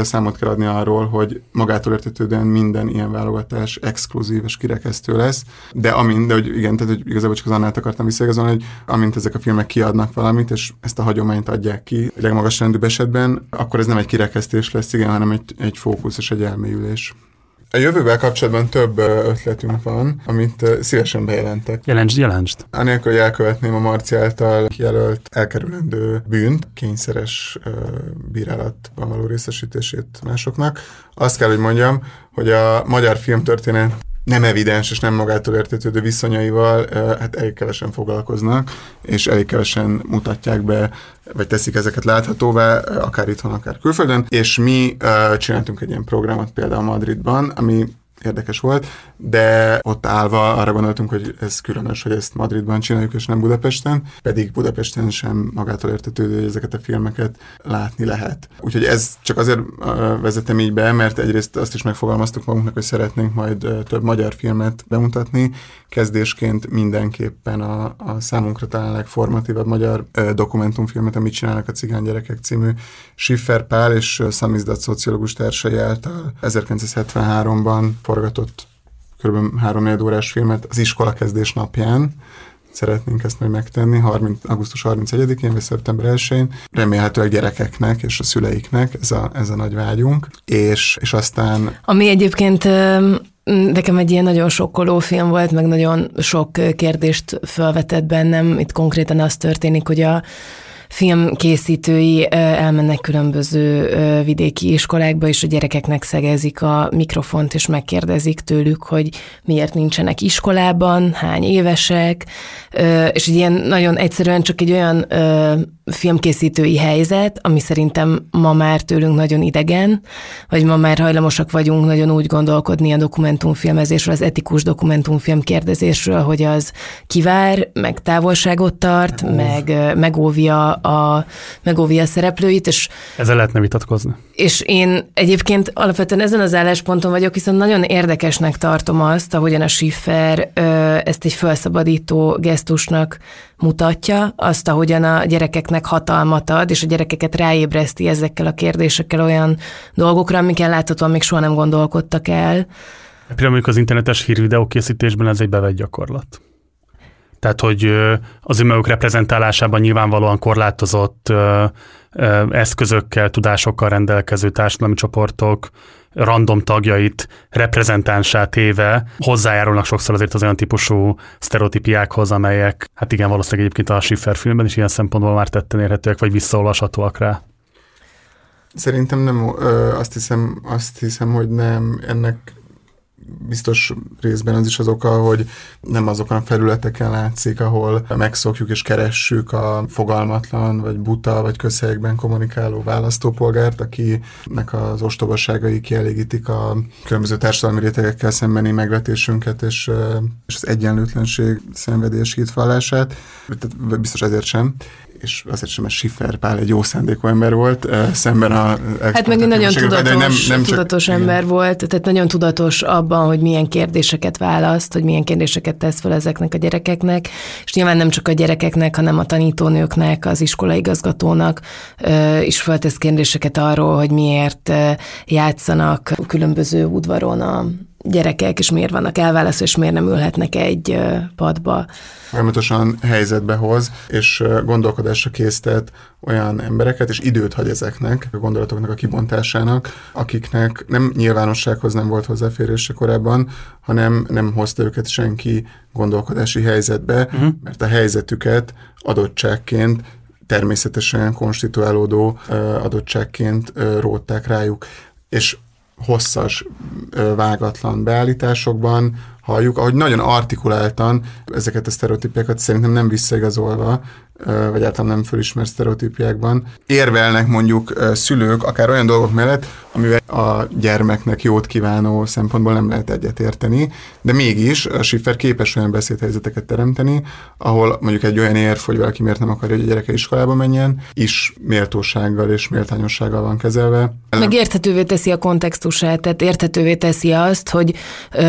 számot kell adni arról, hogy magától értetődően minden ilyen válogatás exkluzív és kirekesztő lesz, de amint, de hogy igen, tehát hogy igazából csak az Annát akartam visszaigazolni, hogy amint ezek a filmek kiadnak valamit, és ezt a hagyományt adják ki a legmagas rendűbb esetben, akkor ez nem egy kirekesztés lesz, igen, hanem egy, egy fókusz és egy elmélyülés. A jövővel kapcsolatban több ötletünk van, amit szívesen bejelentek. Jelentsd, jelentsd. Anélkül, hogy elkövetném a Marci által kijelölt elkerülendő bűnt, kényszeres bírálatban való részesítését másoknak. Azt kell, hogy mondjam, hogy a magyar filmtörténet nem evidens és nem magától értetődő viszonyaival hát elég kevesen foglalkoznak, és elég kevesen mutatják be, vagy teszik ezeket láthatóvá, akár itthon, akár külföldön, és mi csináltunk egy ilyen programot például Madridban, ami érdekes volt, de ott állva arra gondoltunk, hogy ez különös, hogy ezt Madridban csináljuk, és nem Budapesten, pedig Budapesten sem magától értetődő, hogy ezeket a filmeket látni lehet. Úgyhogy ez csak azért vezetem így be, mert egyrészt azt is megfogalmaztuk magunknak, hogy szeretnénk majd több magyar filmet bemutatni, kezdésként mindenképpen a, a számunkra talán legformatívabb magyar dokumentumfilmet, amit csinálnak a Cigány Gyerekek című Schiffer Pál és Szamizdat szociológus társai által 1973-ban forgatott kb. 3 órás filmet az iskola kezdés napján. Szeretnénk ezt majd megtenni, 30, augusztus 31-én vagy szeptember 1-én. Remélhetőleg gyerekeknek és a szüleiknek ez a, ez a nagy vágyunk. És, és aztán... Ami egyébként Nekem egy ilyen nagyon sokkoló film volt, meg nagyon sok kérdést felvetett bennem. Itt konkrétan az történik, hogy a filmkészítői elmennek különböző vidéki iskolákba, és a gyerekeknek szegezik a mikrofont, és megkérdezik tőlük, hogy miért nincsenek iskolában, hány évesek, és egy ilyen nagyon egyszerűen csak egy olyan filmkészítői helyzet, ami szerintem ma már tőlünk nagyon idegen, vagy ma már hajlamosak vagyunk nagyon úgy gondolkodni a dokumentumfilmezésről, az etikus dokumentumfilm kérdezésről, hogy az kivár, meg távolságot tart, meg megóvja a, megóvja a szereplőit. És, Ezzel lehetne vitatkozni. És én egyébként alapvetően ezen az állásponton vagyok, hiszen nagyon érdekesnek tartom azt, ahogyan a Schiffer ezt egy felszabadító gesztusnak mutatja, azt, ahogyan a gyerekeknek hatalmat ad, és a gyerekeket ráébreszti ezekkel a kérdésekkel olyan dolgokra, amikkel láthatóan még soha nem gondolkodtak el. Például az internetes hírvideó készítésben ez egy bevett gyakorlat. Tehát, hogy az önmaguk reprezentálásában nyilvánvalóan korlátozott eszközökkel, tudásokkal rendelkező társadalmi csoportok random tagjait reprezentánsá téve hozzájárulnak sokszor azért az olyan típusú sztereotípiákhoz, amelyek hát igen, valószínűleg egyébként a Schiffer filmben is ilyen szempontból már tetten érhetőek, vagy visszaolvashatóak rá. Szerintem nem, ö, azt hiszem, azt hiszem, hogy nem, ennek biztos részben az is az oka, hogy nem azokon a felületeken látszik, ahol megszokjuk és keressük a fogalmatlan, vagy buta, vagy közhelyekben kommunikáló választópolgárt, akinek az ostobaságai kielégítik a különböző társadalmi rétegekkel szembeni megvetésünket, és, és az egyenlőtlenség szenvedés hitvallását. Biztos ezért sem és azért sem, mert Schiffer Pál egy jó szándékú ember volt, szemben a... Hát meg nagyon tudatos, nem, nem tudatos csak, ember igen. volt, tehát nagyon tudatos abban, hogy milyen kérdéseket választ, hogy milyen kérdéseket tesz fel ezeknek a gyerekeknek, és nyilván nem csak a gyerekeknek, hanem a tanítónőknek, az iskolaigazgatónak is feltesz kérdéseket arról, hogy miért játszanak különböző udvaron a gyerekek, és miért vannak elválasztva, és miért nem ülhetnek egy padba. Folyamatosan helyzetbe hoz, és gondolkodásra késztet olyan embereket, és időt hagy ezeknek, a gondolatoknak a kibontásának, akiknek nem nyilvánossághoz nem volt hozzáférése korábban, hanem nem hozta őket senki gondolkodási helyzetbe, uh-huh. mert a helyzetüket adottságként természetesen konstituálódó adottságként rótták rájuk. És hosszas, vágatlan beállításokban halljuk, ahogy nagyon artikuláltan ezeket a sztereotípiákat szerintem nem visszaigazolva, vagy általán nem fölismert sztereotípiákban, érvelnek mondjuk szülők akár olyan dolgok mellett, amivel a gyermeknek jót kívánó szempontból nem lehet egyetérteni, de mégis a Schiffer képes olyan beszédhelyzeteket teremteni, ahol mondjuk egy olyan érv, hogy valaki miért nem akarja, hogy a gyereke iskolába menjen, is méltósággal és méltányossággal van kezelve. Meg érthetővé teszi a kontextusát, tehát érthetővé teszi azt, hogy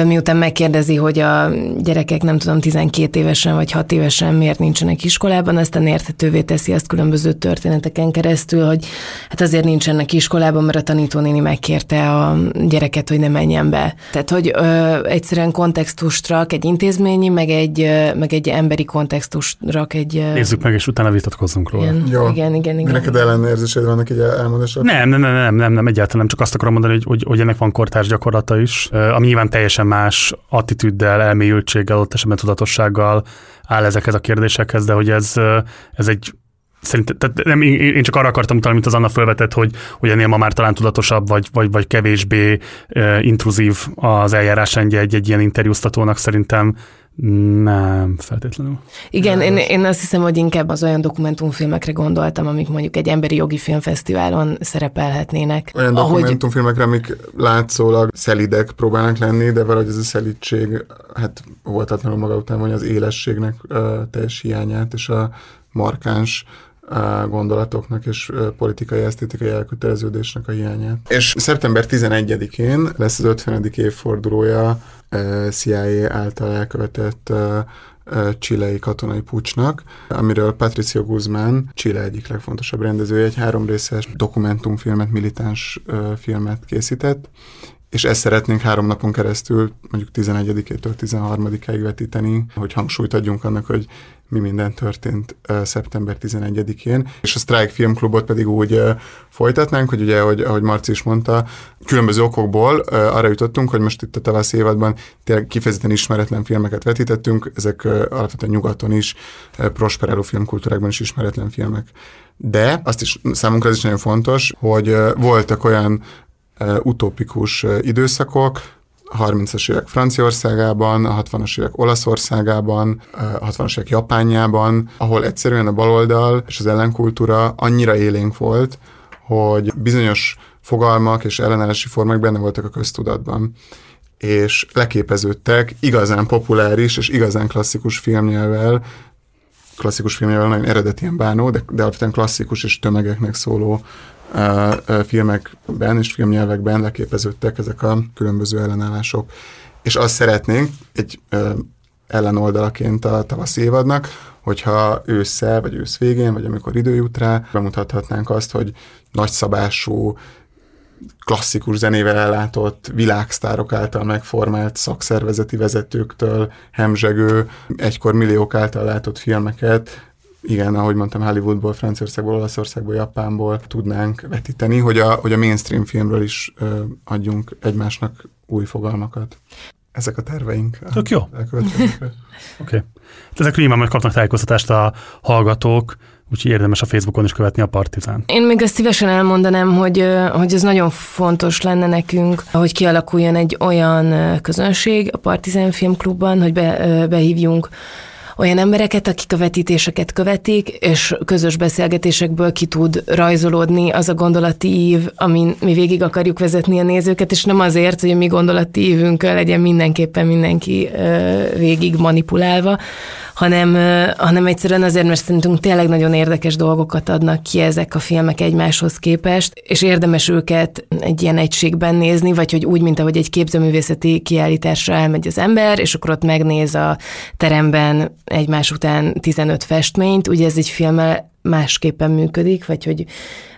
miután megkérdezi, hogy a gyerekek nem tudom 12 évesen vagy 6 évesen miért nincsenek iskolában, aztán érthetővé teszi azt különböző történeteken keresztül, hogy hát azért nincsenek iskolában, mert a tanítónéni néni megkérte a gyereket, hogy ne menjen be. Tehát, hogy ö, egyszerűen kontextust rak egy intézményi, meg egy, ö, meg egy emberi kontextust rak egy... Ö, Nézzük meg, és utána vitatkozzunk róla. Igen, Jó. igen, igen. igen. Neked ellenérzésed vannak egy elmondásra? Nem, nem, nem, nem, nem, nem, egyáltalán nem, csak azt akarom mondani, hogy, hogy, hogy ennek van kortárs gyakorlata is, ami nyilván teljesen más attitűddel, elmélyültséggel, ott esetben tudatossággal áll ezekhez a kérdésekhez, de hogy ez, ez egy Szerintem, tehát nem, én csak arra akartam utalni, mint az Anna felvetett, hogy, hogy ennél ma már talán tudatosabb, vagy, vagy, vagy kevésbé intruzív az eljárásrendje egy, egy ilyen interjúztatónak szerintem nem, feltétlenül. Igen, én, én azt hiszem, hogy inkább az olyan dokumentumfilmekre gondoltam, amik mondjuk egy emberi jogi filmfesztiválon szerepelhetnének. Olyan ahogy... dokumentumfilmekre, amik látszólag szelidek próbálnak lenni, de valahogy ez a szelídség, hát voltatlanul maga után mondja az élességnek uh, teljes hiányát, és a markáns gondolatoknak és politikai, esztétikai elköteleződésnek a hiányát. És szeptember 11-én lesz az 50. évfordulója CIA által elkövetett csilei katonai pucsnak, amiről Patricio Guzmán, Chile egyik legfontosabb rendezője, egy háromrészes dokumentumfilmet, militáns filmet készített, és ezt szeretnénk három napon keresztül, mondjuk 11-től 13-ig vetíteni, hogy hangsúlyt adjunk annak, hogy mi minden történt szeptember 11-én, és a Strike Filmklubot pedig úgy folytatnánk, hogy ugye, ahogy, ahogy Marci is mondta, különböző okokból arra jutottunk, hogy most itt a tavasz évadban tényleg kifejezetten ismeretlen filmeket vetítettünk, ezek alapvetően nyugaton is, prosperáló filmkultúrákban is ismeretlen filmek. De azt is számunkra ez is nagyon fontos, hogy voltak olyan utópikus időszakok, 30-as évek Franciaországában, a 60-as évek Olaszországában, a 60-as évek Japánjában, ahol egyszerűen a baloldal és az ellenkultúra annyira élénk volt, hogy bizonyos fogalmak és ellenállási formák benne voltak a köztudatban. És leképeződtek igazán populáris és igazán klasszikus filmnyelvvel, klasszikus filmnyelvvel nagyon eredetien bánó, de, de alapvetően klasszikus és tömegeknek szóló filmekben és filmnyelvekben leképeződtek ezek a különböző ellenállások. És azt szeretnénk egy ellenoldalaként a tavasz évadnak, hogyha ősszel, vagy ősz végén, vagy amikor idő jut rá, bemutathatnánk azt, hogy nagyszabású, klasszikus zenével ellátott, világsztárok által megformált szakszervezeti vezetőktől hemzsegő, egykor milliók által látott filmeket igen, ahogy mondtam, Hollywoodból, Franciaországból, Olaszországból, Japánból tudnánk vetíteni, hogy a, hogy a mainstream filmről is ö, adjunk egymásnak új fogalmakat. Ezek a terveink. Tök jó. Oké. Okay. Ezekről nyilván majd kapnak tájékoztatást a hallgatók, úgyhogy érdemes a Facebookon is követni a Partizán. Én még ezt szívesen elmondanám, hogy, hogy ez nagyon fontos lenne nekünk, hogy kialakuljon egy olyan közönség a Partizán Filmklubban, hogy be, behívjunk olyan embereket, akik a vetítéseket követik, és közös beszélgetésekből ki tud rajzolódni az a gondolati ív, amin mi végig akarjuk vezetni a nézőket, és nem azért, hogy a mi gondolati ívünkkel legyen mindenképpen mindenki végig manipulálva, hanem, hanem egyszerűen azért, mert szerintünk tényleg nagyon érdekes dolgokat adnak ki ezek a filmek egymáshoz képest, és érdemes őket egy ilyen egységben nézni, vagy hogy úgy, mint ahogy egy képzőművészeti kiállításra elmegy az ember, és akkor ott megnéz a teremben egymás után 15 festményt, ugye ez egy filmmel másképpen működik, vagy hogy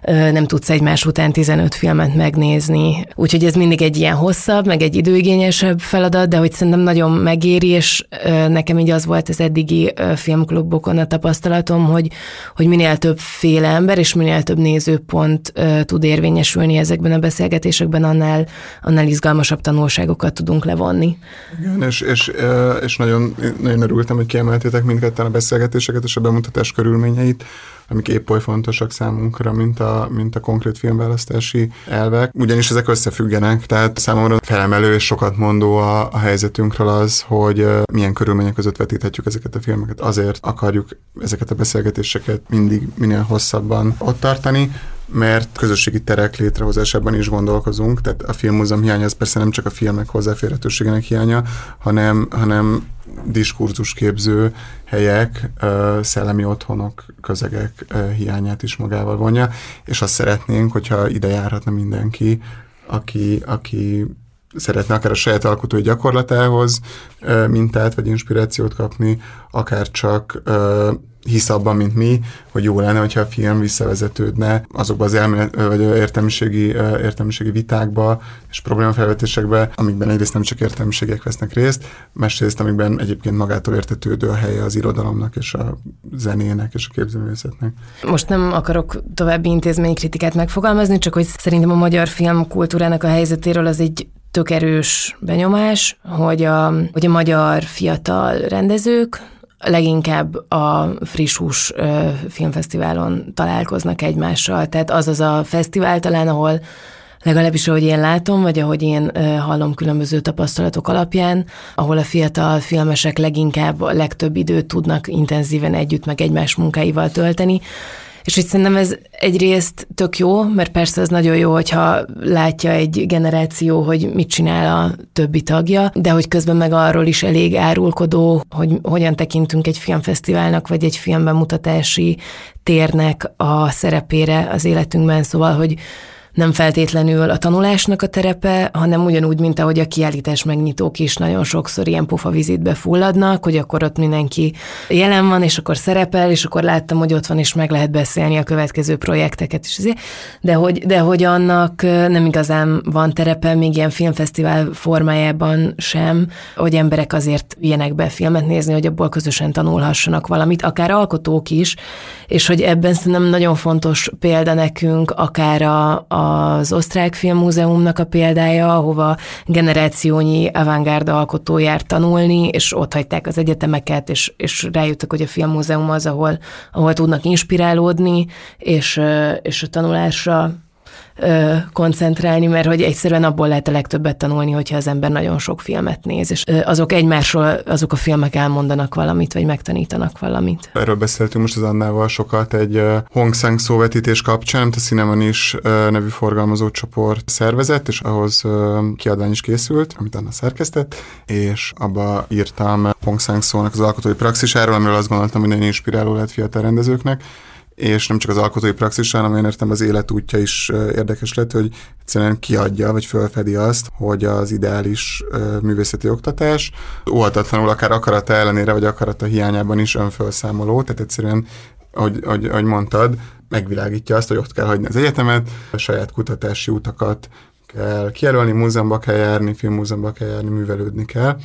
nem tudsz egymás után 15 filmet megnézni. Úgyhogy ez mindig egy ilyen hosszabb, meg egy időigényesebb feladat, de hogy szerintem nagyon megéri, és nekem így az volt az eddigi filmklubokon a tapasztalatom, hogy, hogy minél több féle ember és minél több nézőpont tud érvényesülni ezekben a beszélgetésekben, annál, annál izgalmasabb tanulságokat tudunk levonni. Igen, és, és, és nagyon, nagyon örültem, hogy kiemeltétek mindketten a beszélgetéseket és a bemutatás körülményeit amik épp oly fontosak számunkra, mint a, mint a konkrét filmválasztási elvek. Ugyanis ezek összefüggenek, tehát számomra felemelő és sokat mondó a, a helyzetünkről az, hogy milyen körülmények között vetíthetjük ezeket a filmeket. Azért akarjuk ezeket a beszélgetéseket mindig minél hosszabban ott tartani, mert közösségi terek létrehozásában is gondolkozunk, tehát a filmmúzeum hiánya az persze nem csak a filmek hozzáférhetőségének hiánya, hanem, hanem diskurzusképző helyek, szellemi otthonok, közegek hiányát is magával vonja, és azt szeretnénk, hogyha ide járhatna mindenki, aki, aki szeretne akár a saját alkotói gyakorlatához mintát vagy inspirációt kapni, akár csak hisz abban, mint mi, hogy jó lenne, hogyha a film visszavezetődne azokba az elmélet, vagy értelmiségi, értelmiségi vitákba és problémafelvetésekbe, amikben egyrészt nem csak értelmiségek vesznek részt, másrészt, amikben egyébként magától értetődő a helye az irodalomnak és a zenének és a képzőművészetnek. Most nem akarok további intézménykritikát megfogalmazni, csak hogy szerintem a magyar filmkultúrának a helyzetéről az egy tök erős benyomás, hogy a, hogy a magyar fiatal rendezők, leginkább a friss hús filmfesztiválon találkoznak egymással. Tehát az az a fesztivál talán, ahol legalábbis ahogy én látom, vagy ahogy én hallom különböző tapasztalatok alapján, ahol a fiatal filmesek leginkább a legtöbb időt tudnak intenzíven együtt meg egymás munkáival tölteni, és hogy szerintem ez egyrészt tök jó, mert persze az nagyon jó, hogyha látja egy generáció, hogy mit csinál a többi tagja, de hogy közben meg arról is elég árulkodó, hogy hogyan tekintünk egy filmfesztiválnak, vagy egy filmbemutatási térnek a szerepére az életünkben, szóval, hogy nem feltétlenül a tanulásnak a terepe, hanem ugyanúgy, mint ahogy a kiállítás megnyitók is nagyon sokszor ilyen pofavizitbe fulladnak, hogy akkor ott mindenki jelen van, és akkor szerepel, és akkor láttam, hogy ott van, és meg lehet beszélni a következő projekteket is. De hogy, de hogy annak nem igazán van terepe, még ilyen filmfesztivál formájában sem, hogy emberek azért ilyenek be filmet nézni, hogy abból közösen tanulhassanak valamit, akár alkotók is, és hogy ebben szerintem nagyon fontos példa nekünk, akár a, a az Osztrák Filmmúzeumnak a példája, ahova generációnyi avantgárd alkotó járt tanulni, és ott hagyták az egyetemeket, és, és rájöttek, hogy a Filmmúzeum az, ahol, ahol tudnak inspirálódni, és, és a tanulásra ö, koncentrálni, mert hogy egyszerűen abból lehet a legtöbbet tanulni, hogyha az ember nagyon sok filmet néz, és ö, azok egymásról, azok a filmek elmondanak valamit, vagy megtanítanak valamit. Erről beszéltünk most az Annával sokat egy Hong Sang szóvetítés kapcsán, amit a Cineman is nevű forgalmazó csoport szervezett, és ahhoz kiadvány is készült, amit Anna szerkesztett, és abba írtam Hong Sang szónak az alkotói praxisáról, amiről azt gondoltam, hogy nagyon inspiráló lehet fiatal rendezőknek, és nem csak az alkotói praxis, hanem én értem az életútja is érdekes lett, hogy egyszerűen kiadja, vagy fölfedi azt, hogy az ideális művészeti oktatás óhatatlanul akár akarata ellenére, vagy akarata hiányában is önfölszámoló, tehát egyszerűen, ahogy, ahogy, ahogy mondtad, megvilágítja azt, hogy ott kell hagyni az egyetemet, a saját kutatási utakat kell kijelölni, múzeumba kell járni, filmmúzeumba kell járni, művelődni kell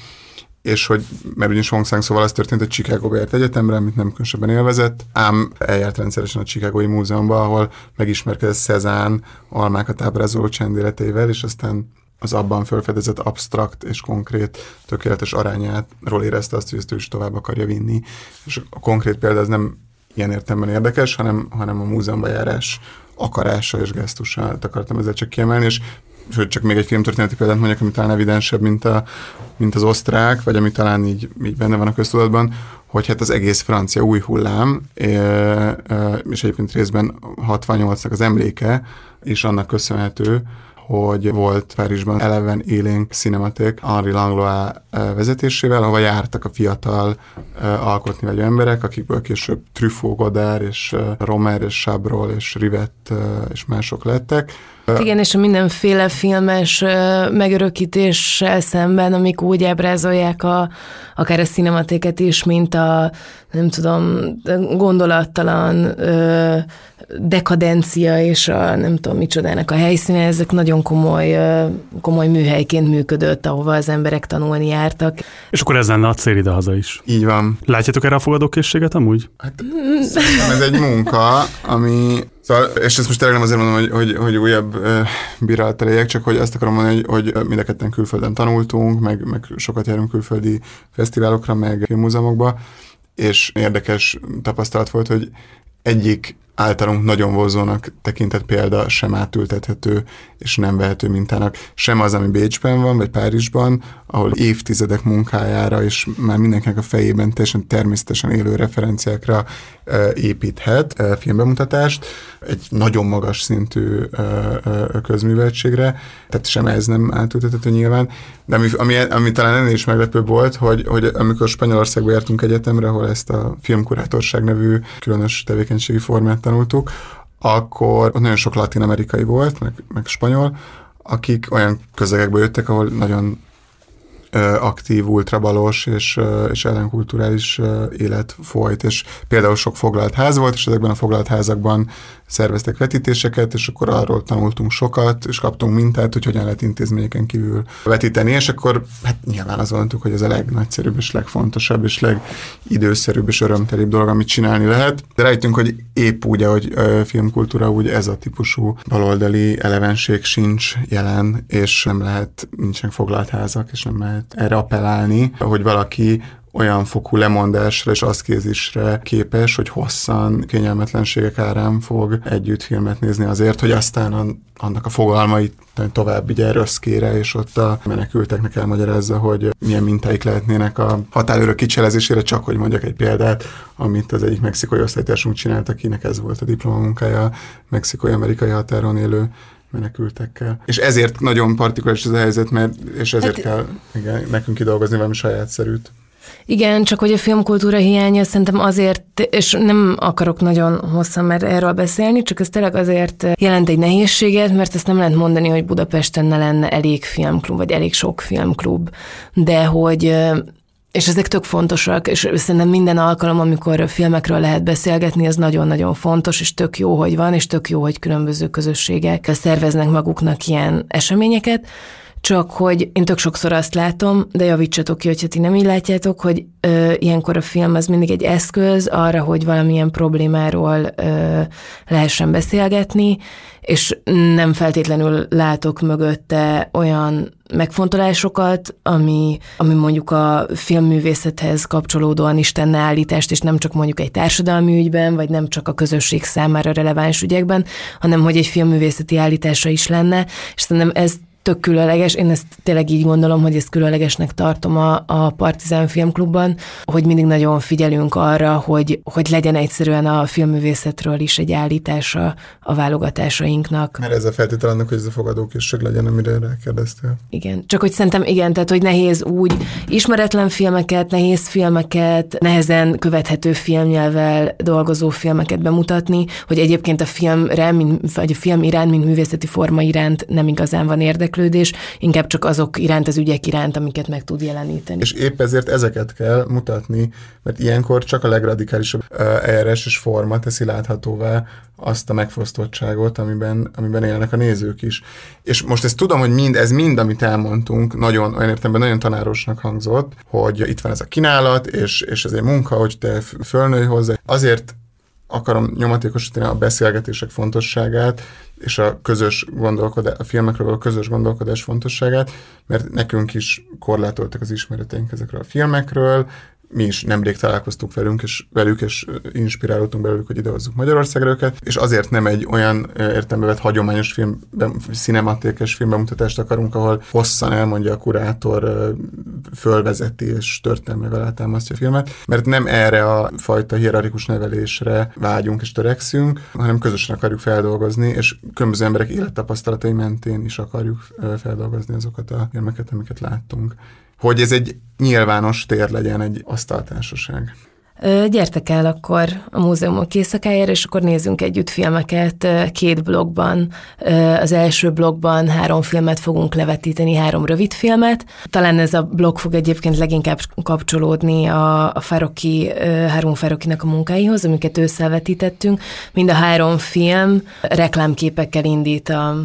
és hogy, mert ugyanis Hong Sang szóval az történt, hogy Chicago járt egyetemre, amit nem különösebben élvezett, ám eljárt rendszeresen a Chicagói Múzeumban, ahol megismerkedett Cezanne almákat ábrázoló csendéleteivel, és aztán az abban felfedezett absztrakt és konkrét tökéletes arányáról érezte azt, hogy ezt ő is tovább akarja vinni. És a konkrét példa az nem ilyen értelemben érdekes, hanem, hanem a múzeumba járás akarása és gesztusa, akartam ezzel csak kiemelni, és sőt, csak még egy filmtörténeti példát mondjak, ami talán evidensebb, mint, a, mint az osztrák, vagy ami talán így, így benne van a köztudatban, hogy hát az egész francia új hullám, és egyébként részben 68-nak az emléke, és annak köszönhető, hogy volt Párizsban Eleven élénk cinematék Henri Langlois vezetésével, ahova jártak a fiatal alkotni vagy emberek, akikből később Truffaut, Godard és Romer és Chabrol és Rivet és mások lettek, igen, és a mindenféle filmes megörökítéssel szemben, amik úgy ábrázolják a, akár a cinematéket is, mint a, nem tudom, gondolattalan ö, dekadencia és a nem tudom micsodának a helyszíne, ezek nagyon komoly, ö, komoly műhelyként működött, ahova az emberek tanulni jártak. És akkor ez lenne a cél ide haza is. Így van. Látjátok erre a fogadókészséget amúgy? Hát, ez egy munka, ami Szóval, és ezt most tényleg nem azért mondom, hogy, hogy, hogy újabb uh, elejek, csak hogy azt akarom mondani, hogy, hogy mind a ketten külföldön tanultunk, meg, meg sokat járunk külföldi fesztiválokra, meg filmmúzeumokba, és érdekes tapasztalat volt, hogy egyik általunk nagyon vonzónak tekintett példa sem átültethető és nem vehető mintának. Sem az, ami Bécsben van, vagy Párizsban, ahol évtizedek munkájára és már mindenkinek a fejében teljesen természetesen élő referenciákra építhet filmbemutatást, egy nagyon magas szintű közműveltségre, tehát sem ez nem átültethető nyilván, de ami, ami, ami talán ennél is meglepőbb volt, hogy, hogy amikor Spanyolországba jártunk egyetemre, ahol ezt a filmkurátorság nevű különös tevékenységi formát tanultuk, akkor ott nagyon sok latin-amerikai volt, meg, meg spanyol, akik olyan közegekből jöttek, ahol nagyon aktív, ultrabalos és, és ellenkulturális élet folyt, és például sok foglalt ház volt, és ezekben a foglalt házakban szerveztek vetítéseket, és akkor arról tanultunk sokat, és kaptunk mintát, hogy hogyan lehet intézményeken kívül vetíteni, és akkor hát nyilván azt gondoltuk, hogy ez a legnagyszerűbb, és legfontosabb, és legidőszerűbb, és örömtelibb dolog, amit csinálni lehet. De rájöttünk, hogy épp úgy, ahogy filmkultúra, úgy ez a típusú baloldali elevenség sincs jelen, és nem lehet, nincsenek foglalt házak, és nem lehet erre appellálni, hogy valaki olyan fokú lemondásra és aszkézisre képes, hogy hosszan kényelmetlenségek árán fog együtt filmet nézni azért, hogy aztán annak a fogalmait tovább vigye röszkére, és ott a menekülteknek elmagyarázza, hogy milyen mintáik lehetnének a határőrök kicselezésére, csak hogy mondjak egy példát, amit az egyik mexikói osztálytársunk csinált, akinek ez volt a diplomamunkája, mexikói-amerikai határon élő menekültekkel. És ezért nagyon partikuláris ez a helyzet, mert, és ezért hát, kell igen, nekünk kidolgozni valami saját szerűt. Igen, csak hogy a filmkultúra hiánya szerintem azért, és nem akarok nagyon hosszan már erről beszélni, csak ez tényleg azért jelent egy nehézséget, mert ezt nem lehet mondani, hogy Budapesten ne lenne elég filmklub, vagy elég sok filmklub, de hogy és ezek tök fontosak, és szerintem minden alkalom, amikor filmekről lehet beszélgetni, az nagyon-nagyon fontos, és tök jó, hogy van, és tök jó, hogy különböző közösségek szerveznek maguknak ilyen eseményeket. Csak hogy én tök sokszor azt látom, de javítsatok ki, hogyha ti nem így látjátok, hogy ö, ilyenkor a film az mindig egy eszköz arra, hogy valamilyen problémáról ö, lehessen beszélgetni, és nem feltétlenül látok mögötte olyan megfontolásokat, ami, ami mondjuk a filmművészethez kapcsolódóan is tenne állítást, és nem csak mondjuk egy társadalmi ügyben, vagy nem csak a közösség számára releváns ügyekben, hanem hogy egy filmművészeti állítása is lenne, és szerintem ez tök különleges, én ezt tényleg így gondolom, hogy ezt különlegesnek tartom a, a Partizán Filmklubban, hogy mindig nagyon figyelünk arra, hogy, hogy legyen egyszerűen a filmművészetről is egy állítása a válogatásainknak. Mert ez a feltétel annak, hogy ez a fogadókészség legyen, amire rákérdeztél. Igen, csak hogy szerintem igen, tehát hogy nehéz úgy ismeretlen filmeket, nehéz filmeket, nehezen követhető filmnyelvel dolgozó filmeket bemutatni, hogy egyébként a filmre, mint, vagy a film iránt, mint művészeti forma iránt nem igazán van érdek érdeklődés, inkább csak azok iránt, az ügyek iránt, amiket meg tud jeleníteni. És épp ezért ezeket kell mutatni, mert ilyenkor csak a legradikálisabb eljárás forma teszi láthatóvá azt a megfosztottságot, amiben, amiben élnek a nézők is. És most ezt tudom, hogy mind, ez mind, amit elmondtunk, nagyon, olyan értelemben nagyon tanárosnak hangzott, hogy itt van ez a kínálat, és, és ez egy munka, hogy te fölnőj hozzá. Azért akarom nyomatékosítani a beszélgetések fontosságát, és a közös gondolkodás, a filmekről a közös gondolkodás fontosságát, mert nekünk is korlátoltak az ismereteink ezekről a filmekről, mi is nemrég találkoztunk velünk, és velük, és inspirálódtunk belőlük, hogy idehozzuk Magyarországra őket, és azért nem egy olyan értelme vett hagyományos film, cinematékes filmbemutatást akarunk, ahol hosszan elmondja a kurátor, fölvezeti és történelmével alátámasztja a filmet, mert nem erre a fajta hierarchikus nevelésre vágyunk és törekszünk, hanem közösen akarjuk feldolgozni, és különböző emberek élettapasztalatai mentén is akarjuk feldolgozni azokat a filmeket, amiket láttunk hogy ez egy nyilvános tér legyen, egy asztaltársaság. Gyertek el akkor a múzeumok éjszakájára, és akkor nézzünk együtt filmeket két blogban. Az első blogban három filmet fogunk levetíteni, három rövid filmet. Talán ez a blog fog egyébként leginkább kapcsolódni a, a Faroki, három Farokinak a munkáihoz, amiket ősszel vetítettünk. Mind a három film reklámképekkel indít a,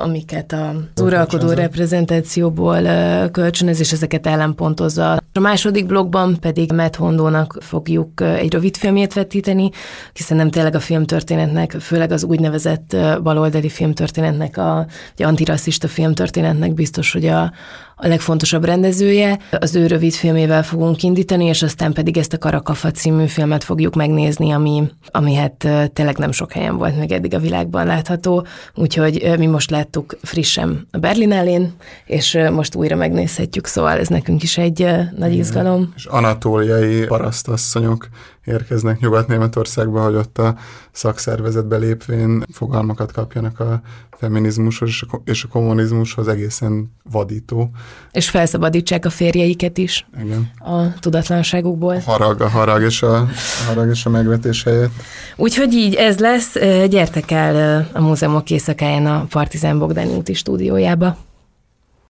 amiket az uralkodó reprezentációból kölcsönöz, és ezeket ellenpontozza. A második blogban pedig Matt Hondónak fogjuk egy rövid filmjét vetíteni, hiszen nem tényleg a filmtörténetnek, főleg az úgynevezett baloldali filmtörténetnek, a, a antirasszista filmtörténetnek biztos, hogy a, a legfontosabb rendezője. Az ő rövid filmével fogunk indítani, és aztán pedig ezt a Karakafa című filmet fogjuk megnézni, ami, ami hát tényleg nem sok helyen volt még eddig a világban látható, úgyhogy mi most láttuk frissen a Berlinelén, és most újra megnézhetjük, szóval ez nekünk is egy nagy izgalom. És anatóliai parasztasszonyok érkeznek Nyugat-Németországba, hogy ott a szakszervezetbe lépvén fogalmakat kapjanak a feminizmushoz és a, és a kommunizmushoz egészen vadító. És felszabadítsák a férjeiket is Igen. a tudatlanságukból. A harag, a harag és a, a harag és a megvetés helyett. Úgyhogy így ez lesz. Gyertek el a múzeumok éjszakáján a Partizán Bogdáni úti stúdiójába.